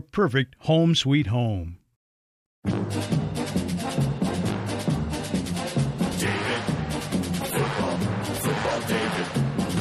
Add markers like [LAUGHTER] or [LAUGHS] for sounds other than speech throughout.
perfect home sweet home.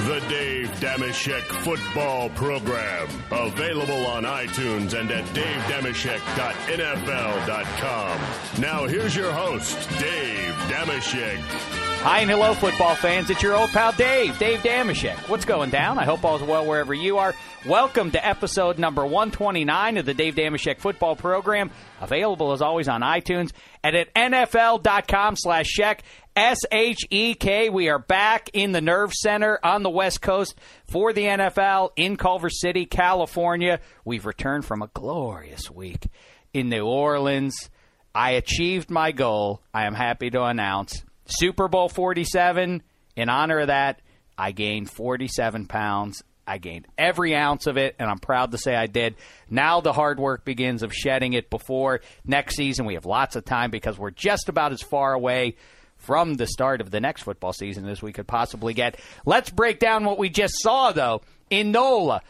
The Dave Dameshek Football Program. Available on iTunes and at davedameshek.nfl.com. Now here's your host, Dave Dameshek. Hi and hello, football fans. It's your old pal Dave, Dave Dameshek. What's going down? I hope all's well wherever you are. Welcome to episode number 129 of the Dave Dameshek football program. Available as always on iTunes and at NFL.com slash Shek. S H E K. We are back in the Nerve Center on the West Coast for the NFL in Culver City, California. We've returned from a glorious week in New Orleans. I achieved my goal. I am happy to announce Super Bowl 47. In honor of that, I gained 47 pounds. I gained every ounce of it, and I'm proud to say I did. Now the hard work begins of shedding it before next season. We have lots of time because we're just about as far away from the start of the next football season as we could possibly get. Let's break down what we just saw, though, in NOLA,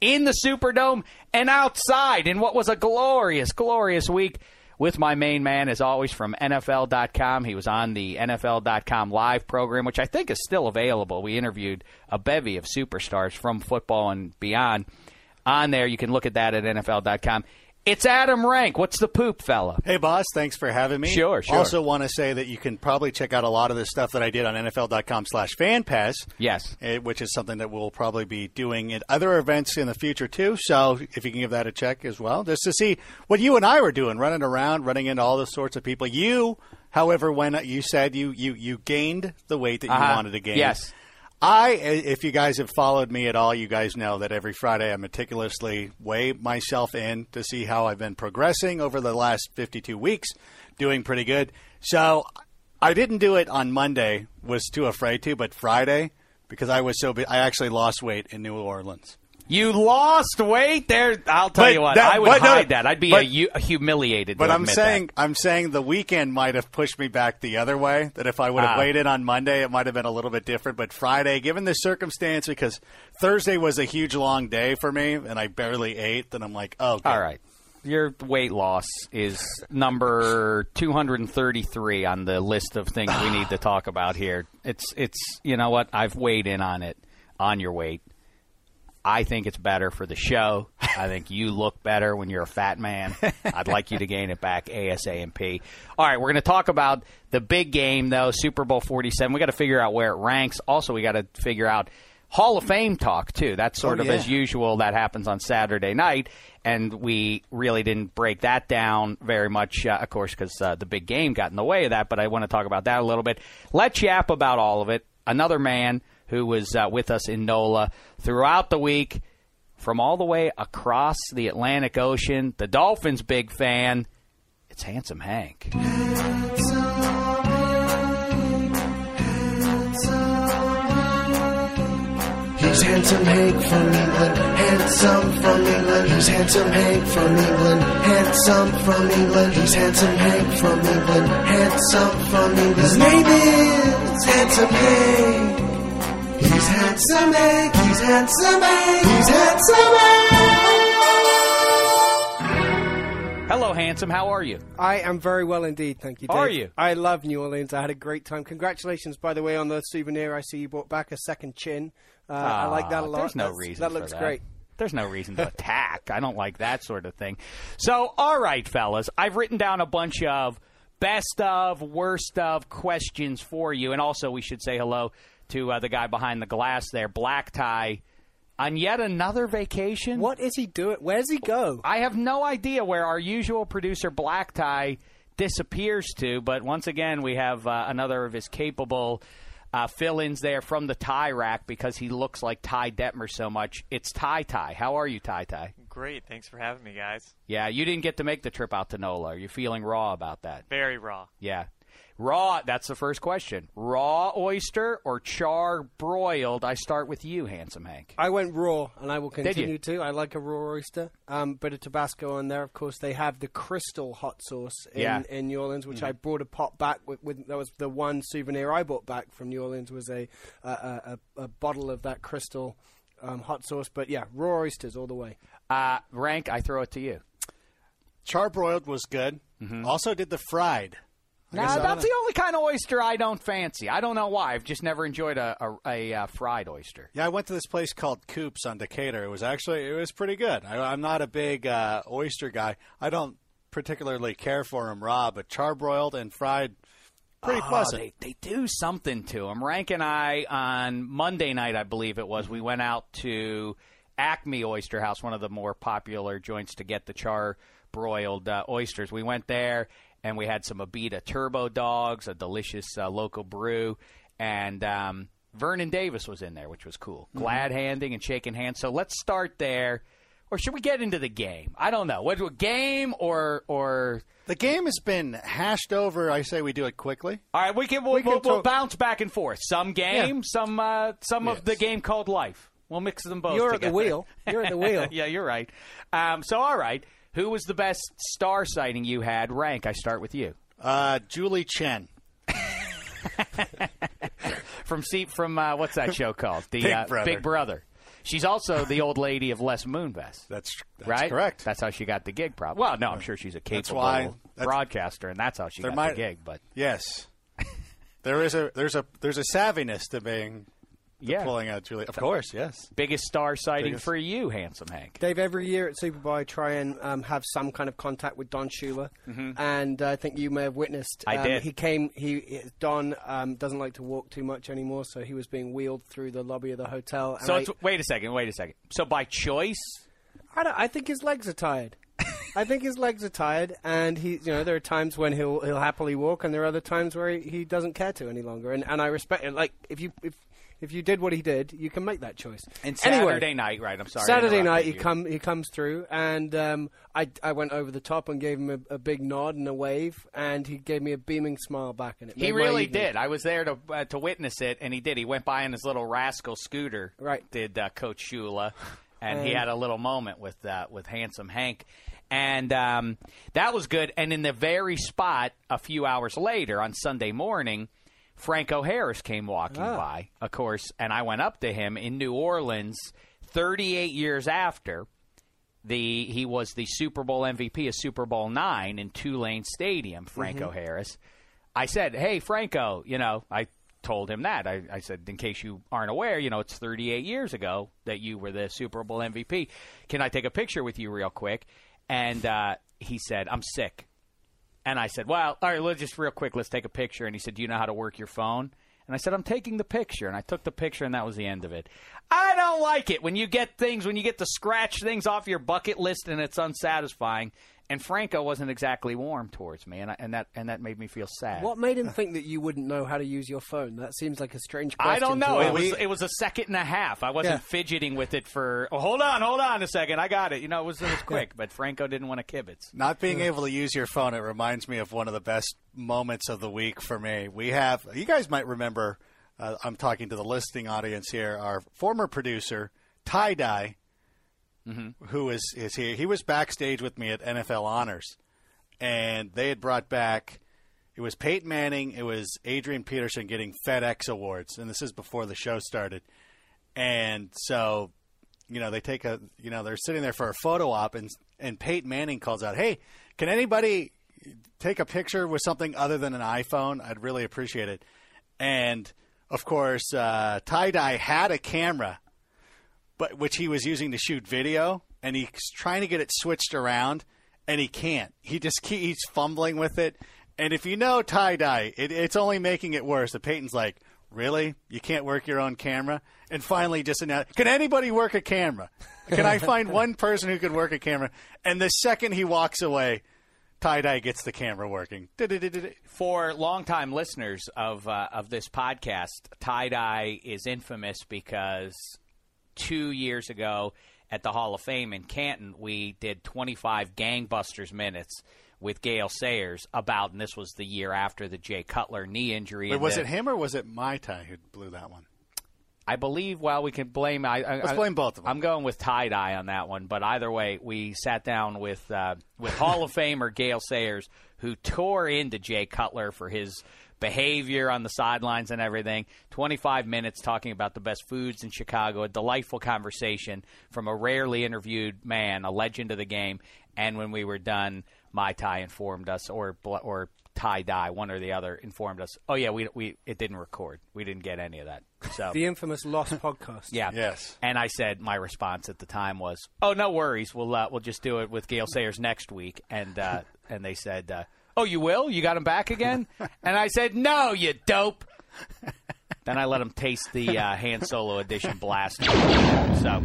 in the Superdome, and outside in what was a glorious, glorious week with my main man, as always, from NFL.com. He was on the NFL.com live program, which I think is still available. We interviewed a bevy of superstars from football and beyond on there. You can look at that at NFL.com. It's Adam Rank. What's the poop, fella? Hey, boss. Thanks for having me. Sure, sure. Also, want to say that you can probably check out a lot of the stuff that I did on NFL.com/slash fan FanPass. Yes, eh, which is something that we'll probably be doing at other events in the future too. So, if you can give that a check as well, just to see what you and I were doing, running around, running into all those sorts of people. You, however, when you said you you you gained the weight that you Uh-huh. wanted to gain, Yes. I, if you guys have followed me at all, you guys know that every Friday I meticulously weigh myself in to see how I've been progressing over the last 52 weeks, doing pretty good. So I didn't do it on Monday, was too afraid to, but Friday, because I was so I actually lost weight in New Orleans. You lost weight there. I'll tell But you what. that- I would but no, hide that. I'd be but- a, hu- humiliated. But I'm saying, that. I'm saying the weekend might have pushed me back the other way. That if I would have Ah. waited on Monday, it might have been a little bit different. But Friday, given the circumstance, because Thursday was a huge long day for me, and I barely ate, then I'm like, oh, okay. All right. Your weight loss is number 233 on the list of things we need to [SIGHS] talk about here. It's it's you know what? I've weighed in on it on your weight. I think it's better for the show. I think you look better when you're a fat man. I'd like you to gain it back ASAP. All right, we're going to talk about the big game though, Super Bowl 47. We got to figure out where it ranks. Also, we got to figure out Hall of Fame talk too. That's sort Oh, of yeah. as usual that happens on Saturday night, and we really didn't break that down very much, uh, of course, because uh, the big game got in the way of that. But I want to talk about that a little bit. Let's yap about all of it. Another man who was uh, with us in NOLA throughout the week, from all the way across the Atlantic Ocean. The Dolphins' big fan. It's Handsome Hank. He He's handsome Hank from England, handsome from England. He's handsome Hank from England, handsome from England. He's handsome Hank from England, handsome from England. His name is Handsome Hank. He's handsome Hank. He's handsome Hank. He's handsome Hank. Hello, handsome. How are you? I am very well indeed, thank you. Dave. Are you? I love New Orleans. I had a great time. Congratulations, by the way, on the souvenir. I see you brought back a second chin. Uh, I like that a Ah, lot. There's no That's- reason. That for looks that. great. There's no reason to attack. I don't like that sort of thing. So, all right, fellas, I've written down a bunch of best of, worst of questions for you, and also we should say hello to uh, the guy behind the glass there, Black Tie, on yet another vacation. What is he doing? Where's he go? I have no idea where our usual producer Black Tie disappears to, but once again, we have uh, another of his capable uh, fill-ins there from the tie rack because he looks like Ty Detmer so much. It's Ty Ty. How are you, Ty Ty? Great. Thanks for having me, guys. Yeah, you didn't get to make the trip out to NOLA. Are you feeling raw about that? Very raw. Yeah. Raw, that's the first question. Raw oyster or char broiled? I start with you, handsome Hank. I went raw, and I will continue to. I like a raw oyster. Um, bit of Tabasco on there. Of course, they have the Crystal hot sauce in, Yeah. in New Orleans, which Mm. I brought a pot back with, with. That was the one souvenir I brought back from New Orleans was a a, a, a, a bottle of that Crystal um, hot sauce. But yeah, raw oysters all the way. Uh, Rank, I throw it to you. Char broiled was good. Also did the fried. I Nah, guess I that's the only kind of oyster I don't fancy. I don't know why. I've just never enjoyed a, a, a, uh fried oyster. Yeah, I went to this place called Coops on Decatur. It was actually it was pretty good. I, I'm not a big uh, oyster guy. I don't particularly care for them raw, but charbroiled and fried, pretty Oh, pleasant. They, they do something to them. Rank and I on Monday night, I believe it was, we went out to Acme Oyster House, one of the more popular joints to get the char broiled uh, oysters. We went there and we had some Abita Turbo Dogs, a delicious uh, local brew, and um, Vernon Davis was in there, which was cool. Glad handing and shaking hands. So let's start there. Or should we get into the game? I don't know. What a game or or The game has been hashed over. I say we do it quickly. All right, we can we'll, We can we'll, we'll bounce back and forth. Some game, Yeah. some uh, some of the game called life. We'll mix them both. You're at the wheel. You're at the wheel. [LAUGHS] yeah, you're right. Um, so, all right, who was the best star sighting you had? Rank. I start with you. Uh, Julie Chen. From see from uh, what's that show called? The Big uh, Brother. Big Brother. She's also the old lady of Les Moonves. That's, that's right. correct. That's how she got the gig. Probably. Well, no, I'm sure she's a capable why- broadcaster, and that's how she got might- the gig. But Yes. there is a there's a there's a savviness to being yeah, pulling out Julie. Of course, yes. biggest star sighting Biggest- for you, handsome Hank. Dave, every year at Super Bowl, try and um, have some kind of contact with Don Shula, and uh, I think you may have witnessed. Mm-hmm. I um, did. He came. He Don um, doesn't like to walk too much anymore, so he was being wheeled through the lobby of the hotel. And So I, it's, wait a second, wait a second. So by choice, I, don't, I think his legs are tired. [LAUGHS] I think his legs are tired, and he, you know, there are times when he'll he'll happily walk, and there are other times where he, he doesn't care to any longer. And and I respect it. Like if you if if you did what he did, you can make that choice. and Anyway, Saturday night, right? I'm sorry. Saturday night interrupted he come he comes through and um, I I went over the top and gave him a, a big nod and a wave and he gave me a beaming smile back and it He really did. I was there to uh, to witness it, and he did. He went by in his little rascal scooter. Right. Did uh, Coach Shula, [SIGHS] and he had a little moment with uh, with handsome Hank, and um, that was good. And in the very spot, a few hours later on Sunday morning. Franco Harris came walking Ah. by, of course, and I went up to him in New Orleans 38 years after the he was the Super Bowl MVP of Super Bowl nine in Tulane Stadium, Franco Harris. I said, "Hey, Franco, you know, I told him that. I, I said, in case you aren't aware, you know, it's 38 years ago that you were the Super Bowl MVP. Can I take a picture with you real quick?" And uh, he said, "I'm sick." And I said, "Well, all right, let's just real quick. Let's take a picture." And he said, "Do you know how to work your phone?" And I said, "I'm taking the picture." And I took the picture, and that was the end of it. I don't like it when you get things when you get to scratch things off your bucket list and it's unsatisfying. And Franco wasn't exactly warm towards me, and I, and that and that made me feel sad. What made him think that you wouldn't know how to use your phone? That seems like a strange question. I don't know. It was it was a second and a half. I wasn't Yeah. fidgeting with it for. Oh, hold on, hold on a second. I got it. You know, it was it was [LAUGHS] quick, but Franco didn't want to kibitz. Not being able to use your phone, it reminds me of one of the best moments of the week for me. We have, you guys might remember uh, I'm talking to the listening audience here. Our former producer, Tie Dye, who is is here. He was backstage with me at NFL Honors, and they had brought back. It was Peyton Manning. It was Adrian Peterson getting FedEx awards, and this is before the show started. And so, you know, they take a, you know, they're sitting there for a photo op, and and Peyton Manning calls out, "Hey, can anybody take a picture with something other than an iPhone? I'd really appreciate it." And of course, uh, Tie Dye had a camera but which he was using to shoot video, and he's trying to get it switched around, and he can't. He just keep, he's fumbling with it, and if you know tie dye, it, it's only making it worse. The Peyton's like, "Really? You can't work your own camera?" And finally, just announced, "Can anybody work a camera? Can I find [LAUGHS] one person who can work a camera?" And the second he walks away, tie dye gets the camera working. For longtime listeners of uh, of this podcast, tie dye is infamous because two years ago at the Hall of Fame in Canton, we did 25 gangbusters minutes with Gale Sayers about, and this was the year after the Jay Cutler knee injury. Wait, was the- it him or was it my tie who blew that one? I believe. Well, we can blame. I, I, Let's blame both of them. I'm going with tie dye on that one, but either way, we sat down with uh, with Hall of [LAUGHS] Famer Gale Sayers, who tore into Jay Cutler for his behavior on the sidelines and everything. 25 minutes talking about the best foods in Chicago. A delightful conversation from a rarely interviewed man, a legend of the game. And when we were done, my tie informed us, or or tie dye, one or the other, informed us. Oh yeah, we we it didn't record. We didn't get any of that. So The infamous Lost [LAUGHS] podcast. yeah. Yes. And I said my response at the time was, "Oh, no worries. We'll uh, we'll just do it with Gale Sayers next week." And uh, [LAUGHS] and they said, uh, "Oh, you will? You got him back again?" [LAUGHS] and I said, "No, you dope." then I let him taste the uh, Han Solo edition blaster. So,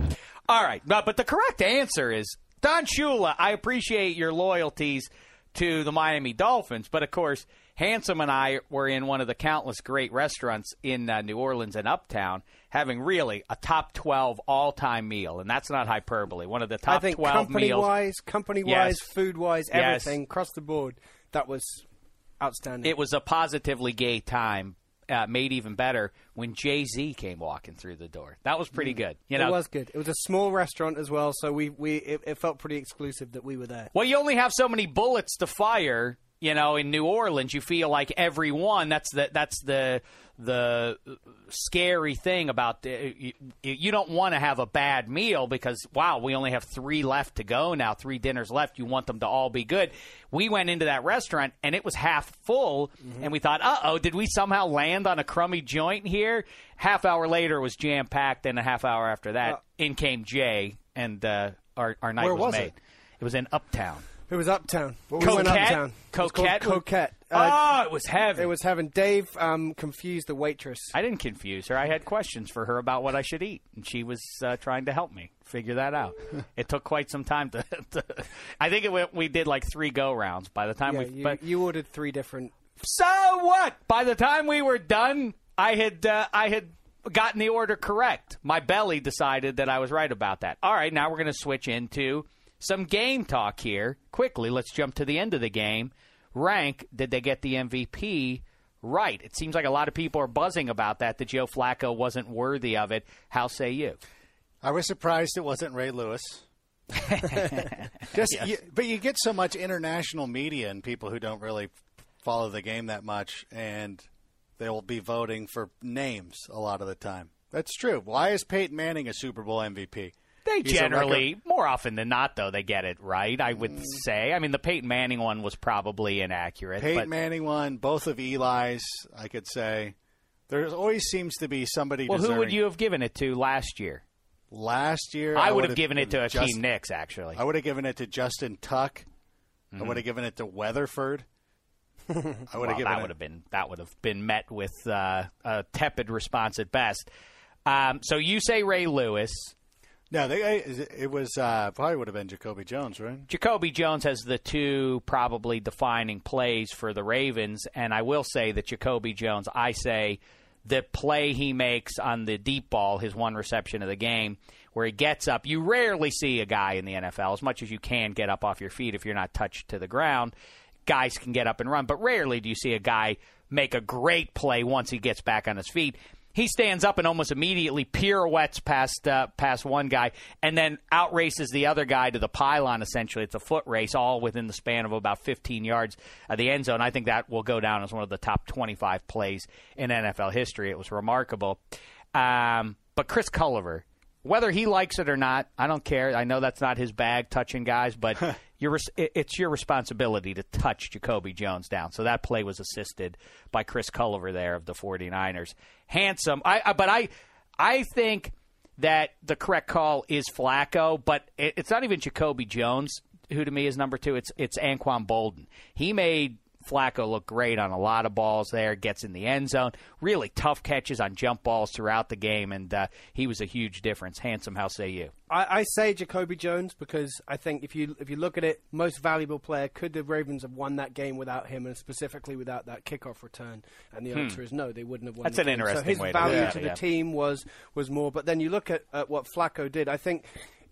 all right, but, but the correct answer is Don Shula. I appreciate your loyalties to the Miami Dolphins, but of course, Handsome and I were in one of the countless great restaurants in uh, New Orleans and Uptown, having really a top twelve all-time meal, and that's not hyperbole. One of the top I think twelve company meals. wise, company Yes. wise, food wise, Yes. everything across the board, that was outstanding. It was a positively gay time. Uh, made even better when Jay Z came walking through the door. That was pretty good. You know, Mm. it was good. It was a small restaurant as well, so we we it, it felt pretty exclusive that we were there. Well, you only have so many bullets to fire. You know, in New Orleans, you feel like everyone. That's the that's the the scary thing about the, you, you don't want to have a bad meal because wow, we only have three left to go now, three dinners left. You want them to all be good. We went into that restaurant and it was half full, and we thought, uh oh, did we somehow land on a crummy joint here? Half hour later, it was jam packed, and a half hour after that, in came Jay, and uh, our our night Where was was made. it? It was in Uptown. It was Uptown. We Coquette? went Uptown. It was Coquette? Coquette. oh, it was heavy. It was having Dave um, confused the waitress. I didn't confuse her. I had questions for her about what I should eat, and she was uh, trying to help me figure that out. [LAUGHS] it took quite some time to. to I think it went, we did like three go rounds by the time Yeah, we. you, but you ordered three different. so what? By the time we were done, I had uh, I had gotten the order correct. My belly decided that I was right about that. All right, now we're going to switch into some game talk here. Quickly, let's jump to the end of the game. Rank, did they get the MVP right? It seems like a lot of people are buzzing about that, that Joe Flacco wasn't worthy of it. How say you? I was surprised it wasn't Ray Lewis. [LAUGHS] Just, you, but you get so much international media and people who don't really follow the game that much, and they'll be voting for names a lot of the time. That's true. Why is Peyton Manning a Super Bowl MVP? They He's generally, more often than not, though, they get it right. I would Mm. say. I mean, the Peyton Manning one was probably inaccurate. Peyton but, Manning one, Both of Eli's, I could say. There always seems to be somebody. well, who would you have given it to last year? Last year, I, would would've given it to Hakeem Just- Nicks, actually. I would have given it to Justin Tuck. I Mm-hmm. would have given it to Weatherford. [LAUGHS] I would Well, have given that it. would have been that would have been met with uh, a tepid response at best. Um, so you say Ray Lewis. No, they, it was uh, probably would have been Jacoby Jones, right? Jacoby Jones has the two probably defining plays for the Ravens, and I will say that Jacoby Jones, I say the play he makes on the deep ball, his one reception of the game, where he gets up. You rarely see a guy in the NFL, as much as you can get up off your feet if you're not touched to the ground. Guys can get up and run, but rarely do you see a guy make a great play once he gets back on his feet. He stands up and almost immediately pirouettes past uh, past one guy, and then outraces the other guy to the pylon. Essentially, it's a foot race, all within the span of about 15 yards of the end zone. I think that will go down as one of the top 25 plays in NFL history. It was remarkable. Um, but Chris Culliver, whether he likes it or not, I don't care. I know that's not his bag, touching guys, but [LAUGHS] your it's your responsibility to touch Jacoby Jones down. So that play was assisted by Chris Culliver there of the 49ers. Handsome. I, I but I I think that the correct call is Flacco, but it, it's not even Jacoby Jones who to me is number two. It's it's Anquan Boldin. He made Flacco looked great on a lot of balls there, gets in the end zone. Really tough catches on jump balls throughout the game, and uh, he was a huge difference. Handsome, how say you? I, I say Jacoby Jones because I think if you if you look at it, most valuable player. Could the Ravens have won that game without him, and specifically without that kickoff return? And the Hmm. answer is no, they wouldn't have won. That's an game. interesting So his way to value at to the yeah. team was was more. But then you look at, at what Flacco did. I think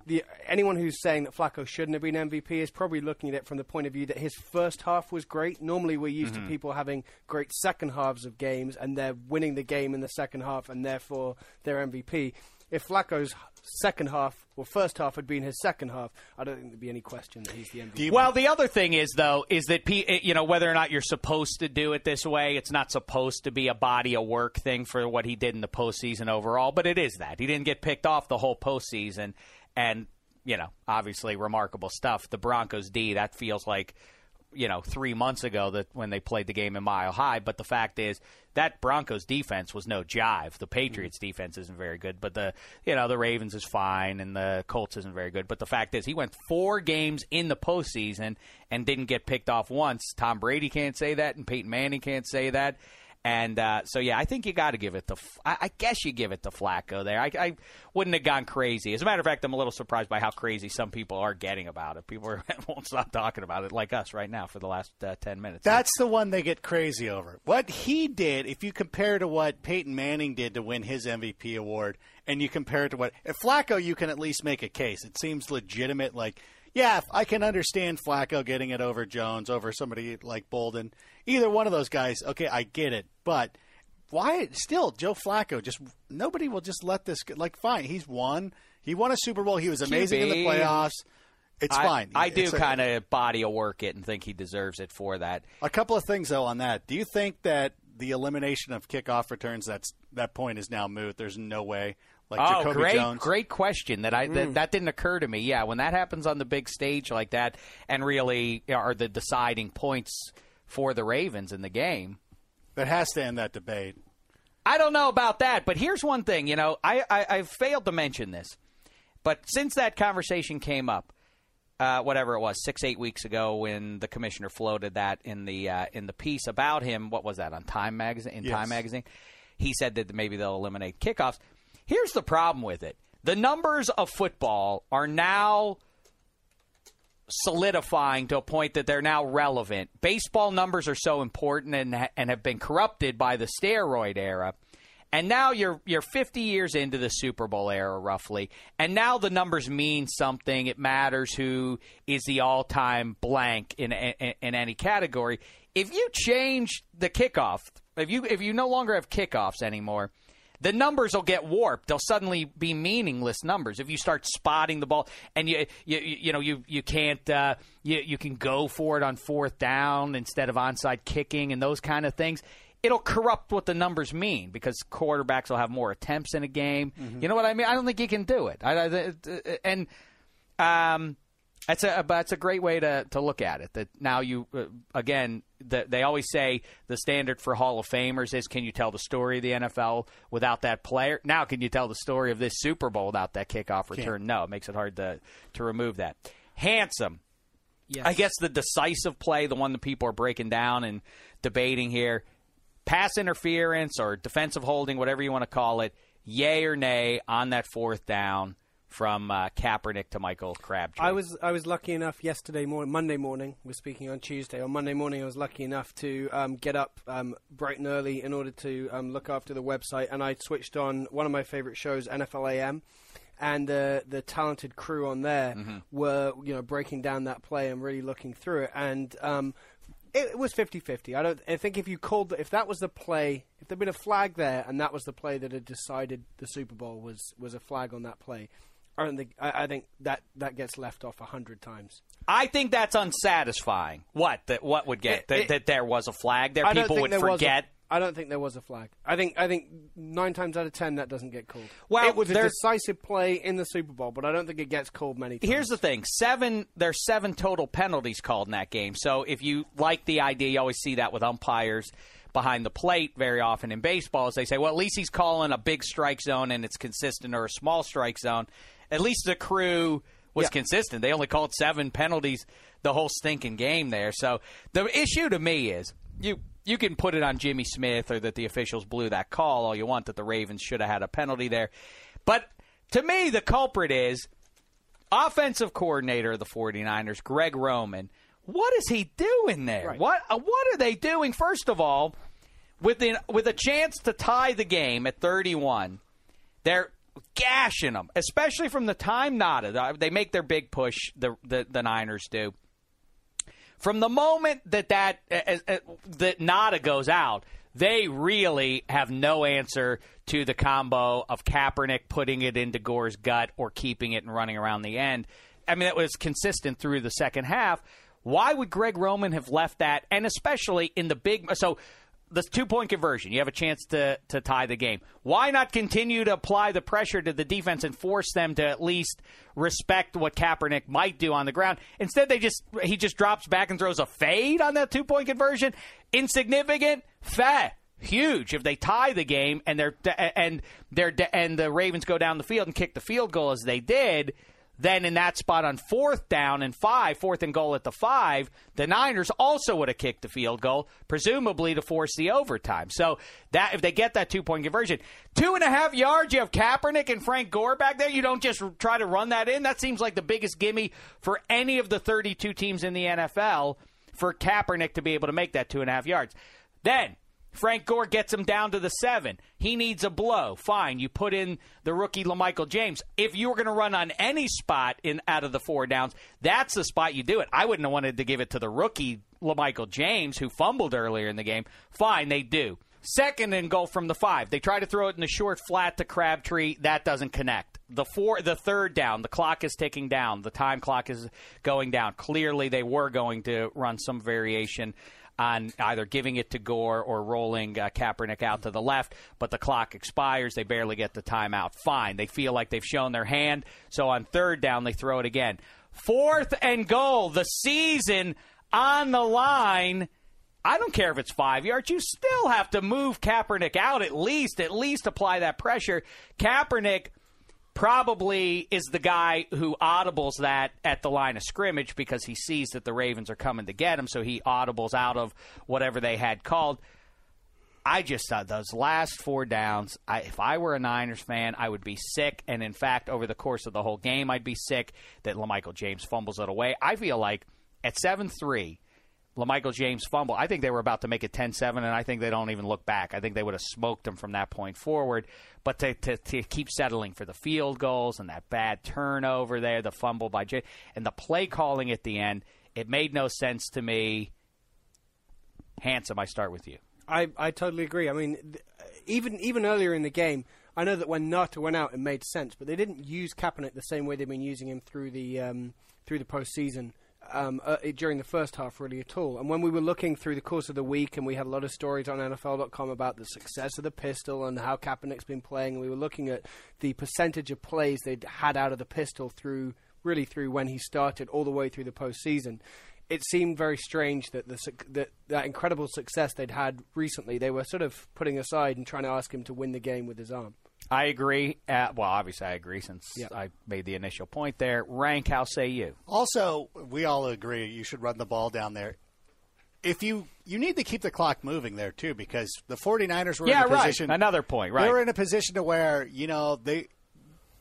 the anyone who's saying that Flacco shouldn't have been MVP is probably looking at it from the point of view that his first half was great. Normally, we're used Mm-hmm. to people having great second halves of games and they're winning the game in the second half and therefore they're MVP. If Flacco's second half or first half had been his second half, I don't think there'd be any question that he's the MVP. Well, the other thing is though is that eh, you know whether or not you're supposed to do it this way, it's not supposed to be a body of work thing for what he did in the postseason overall, but it is that he didn't get picked off the whole postseason, and you know obviously remarkable stuff. The Broncos D that feels like you know three months ago that when they played the game in Mile High, but the fact is that Broncos defense was no jive. The Patriots mm-hmm. defense isn't very good, but the you know the Ravens is fine and the Colts isn't very good. But the fact is he went four games in the postseason and didn't get picked off once. Tom Brady can't say that, and Peyton Manning can't say that. And uh, so, yeah, I think you got to give it I, I guess you give it to Flacco there. I, I wouldn't have gone crazy. As a matter of fact, I'm a little surprised by how crazy some people are getting about it. People are, [LAUGHS] won't stop talking about it, like us right now, for the last uh, ten minutes. That's the one they get crazy over. What he did, if you compare to what Peyton Manning did to win his MVP award, and you compare it to what if Flacco, you can at least make a case. It seems legitimate. Like, yeah, I can understand Flacco getting it over Jones, over somebody like Boldin. Either one of those guys, okay, I get it. But why still Joe Flacco? Just nobody will just let this. go- Like, fine, he's won. He won a Super Bowl. He was amazing in the playoffs. It's I, fine. I do kind of body of work it and think he deserves it for that. A couple of things though on that. Do you think that the elimination of kickoff returns that's that point is now moot? There's no way. Like oh, Jacoby great, Jones. great question. That I that, that didn't occur to me. Yeah, when that happens on the big stage like that, and really are the deciding points for the Ravens in the game. That has to end that debate. I don't know about that, but here's one thing. You know, I, I I've failed to mention this, but since that conversation came up, uh, whatever it was, six eight weeks ago, when the commissioner floated that in the uh, in the piece about him, what was that on Time magazine? In Yes. Time magazine, he said that maybe they'll eliminate kickoffs. Here's the problem with it: the numbers of football are now solidifying to a point that they're now relevant. Baseball numbers are so important and and have been corrupted by the steroid era. And now you're you're 50 years into the Super Bowl era roughly. And now the numbers mean something. It matters who is the all-time blank in in, in any category. If you change the kickoff, if you if you no longer have kickoffs anymore, the numbers will get warped. They'll suddenly be meaningless numbers if you start spotting the ball and you you you, know you you can't uh, you you can go for it on fourth down instead of onside kicking and those kind of things. It'll corrupt what the numbers mean because quarterbacks will have more attempts in a game. You know what I mean? I don't think you can do it. I, I, and um, that's a that's a great way to, to look at it. That now you uh, again the, they always say the standard for Hall of Famers is can you tell the story of the NFL without that player? Now can you tell the story of this Super Bowl without that kickoff return? No, it makes it hard to to remove that. Handsome. Yes. I guess the decisive play, the one that people are breaking down and debating here, pass interference or defensive holding, whatever you want to call it, yay or nay on that fourth down from uh, Kaepernick to Michael Crabtree. I was I was lucky enough yesterday morning, Monday morning. We're speaking on Tuesday. On Monday morning, I was lucky enough to um, get up um, bright and early in order to um, look after the website, and I switched on one of my favorite shows, NFL AM. And uh, the talented crew on there were, you know, breaking down that play and really looking through it. And um, It, was 50-50. I don't. I think if you called, if that was the play, if there'd been a flag there, and that was the play that had decided the Super Bowl was was a flag on that play, I don't think. I, I think that that gets left off a hundred times. I think that's unsatisfying. What? That what would get It- that, it- that there was a flag there? I People would there forget. I don't think there was a flag. I think I think nine times out of ten that doesn't get called. Well, it was a decisive play in the Super Bowl, but I don't think it gets called many times. Here's the thing: seven. There's seven total penalties called in that game. So if you like the idea, you always see that with umpires behind the plate very often in baseball. Is they say, well, at least he's calling a big strike zone and it's consistent, or a small strike zone. At least the crew was Yeah. consistent. They only called seven penalties the whole stinking game there. So the issue to me is you. You can put it on Jimmy Smith or that the officials blew that call all you want that the Ravens should have had a penalty there. But to me, the culprit is offensive coordinator of the 49ers, Greg Roman. What is he doing there? Right. What uh, what are they doing? First of all, with the, with a chance to tie the game at 31, they're gashing them, especially from the time Ngata. They make their big push. The the, the Niners do. From the moment that that uh, uh, that Ngata goes out, they really have no answer to the combo of Kaepernick putting it into Gore's gut or keeping it and running around the end. I mean, it was consistent through the second half. Why would Greg Roman have left that? And especially in the big so the two point conversion, you have a chance to to tie the game. Why not continue to apply the pressure to the defense and force them to at least respect what Kaepernick might do on the ground? Instead, they just he just drops back and throws a fade on that two point conversion. Insignificant, fat. Huge if they tie the game and they're and they're and the Ravens go down the field and kick the field goal as they did, then in that spot on fourth down and five, fourth and goal at the five, the Niners also would have kicked the field goal, presumably to force the overtime. So that if they get that two point conversion, two and a half yards, you have Kaepernick and Frank Gore back there. You don't just try to run that in. That seems like the biggest gimme for any of the 32 teams in the NFL for Kaepernick to be able to make that two and a half yards. Then Frank Gore gets him down to the seven. He needs a blow. Fine, you put in the rookie LaMichael James. If you were going to run on any spot in out of the four downs, that's the spot you do it. I wouldn't have wanted to give it to the rookie LaMichael James who fumbled earlier in the game. Fine, they do. Second and goal from the five. They try to throw it in the short flat to Crabtree. That doesn't connect. The four, the third down. The clock is ticking down. The time clock is going down. Clearly, they were going to run some variation on either giving it to Gore or rolling uh, Kaepernick out to the left, but the clock expires. They barely get the timeout. Fine. They feel like they've shown their hand. So on third down, they throw it again. Fourth and goal. The season on the line. I don't care if it's five yards. You still have to move Kaepernick out at least, at least apply that pressure. Kaepernick probably is the guy who audibles that at the line of scrimmage because he sees that the Ravens are coming to get him, so he audibles out of whatever they had called. I just thought those last four downs, I, if I were a Niners fan, I would be sick. And in fact, over the course of the whole game, I'd be sick that LaMichael James fumbles it away. I feel like at 7 3, LaMichael James fumble. I think they were about to make it 10 7, and I think they don't even look back. I think they would have smoked them from that point forward. But to, to, to keep settling for the field goals and that bad turnover there, the fumble by Jay, and the play calling at the end, it made no sense to me. Handsome, I start with you. I, I totally agree. I mean, th- even even earlier in the game, I know that when Ngata went out, it made sense, but they didn't use Kaepernick the same way they've been using him through the um, through the postseason um, uh, during the first half, really at all. And when we were looking through the course of the week, and we had a lot of stories on NFL.com about the success of the pistol and how Kaepernick's been playing, and we were looking at the percentage of plays they'd had out of the pistol through really through when he started all the way through the postseason it seemed very strange that the that that incredible success they'd had recently they were sort of putting aside and trying to ask him to win the game with his arm. I agree. Uh, well, obviously, I agree since Yeah. I made the initial point there. Rank, how say you? Also, we all agree you should run the ball down there. If you you need to keep the clock moving there too because the 49ers were Yeah, in a right. position Another point, right. They were in a position to where, you know, they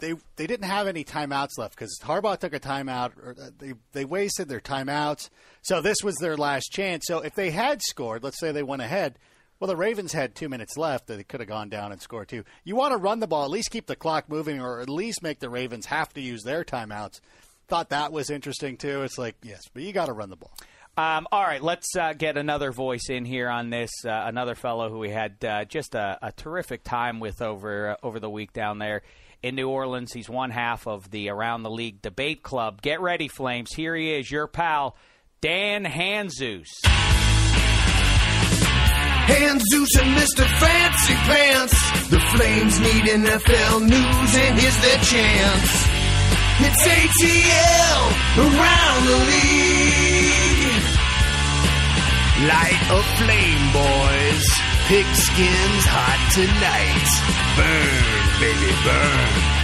they they didn't have any timeouts left because Harbaugh took a timeout. Or uh, they they wasted their timeouts, so this was their last chance. So if they had scored, let's say they went ahead. Well, the Ravens had two minutes left. that They could have gone down and scored two. You want to run the ball, at least keep the clock moving, or at least make the Ravens have to use their timeouts. Thought that was interesting too. It's like yes, but you got to run the ball. Um, all right, let's uh, get another voice in here on this. Uh, another fellow who we had uh, just a, a terrific time with over uh, over the week down there in New Orleans. He's one half of the Around the League Debate Club. Get ready, Flames. Here he is, your pal, Dan Hanzus. Hand Zeus and Mr. Fancy Pants. The Flames need NFL news, and here's their chance. It's ATL around the league. Light a flame, boys. Pigskins hot tonight. Burn, baby, burn.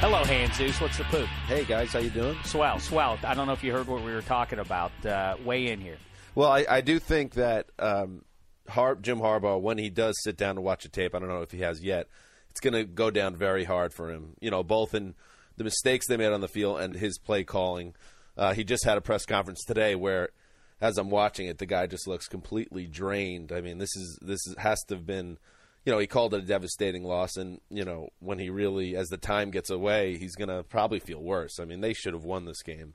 Hello, Hanzus. What's the poop? Hey guys, how you doing? Swell, swell. I don't know if you heard what we were talking about. Uh, way in here. Well, I, I do think that um, Har- Jim Harbaugh, when he does sit down to watch a tape, I don't know if he has yet, it's going to go down very hard for him. You know, both in the mistakes they made on the field and his play calling. Uh, he just had a press conference today where, as I'm watching it, the guy just looks completely drained. I mean, this is this is, has to have been, you know, he called it a devastating loss, and you know, when he really, as the time gets away, he's going to probably feel worse. I mean, they should have won this game,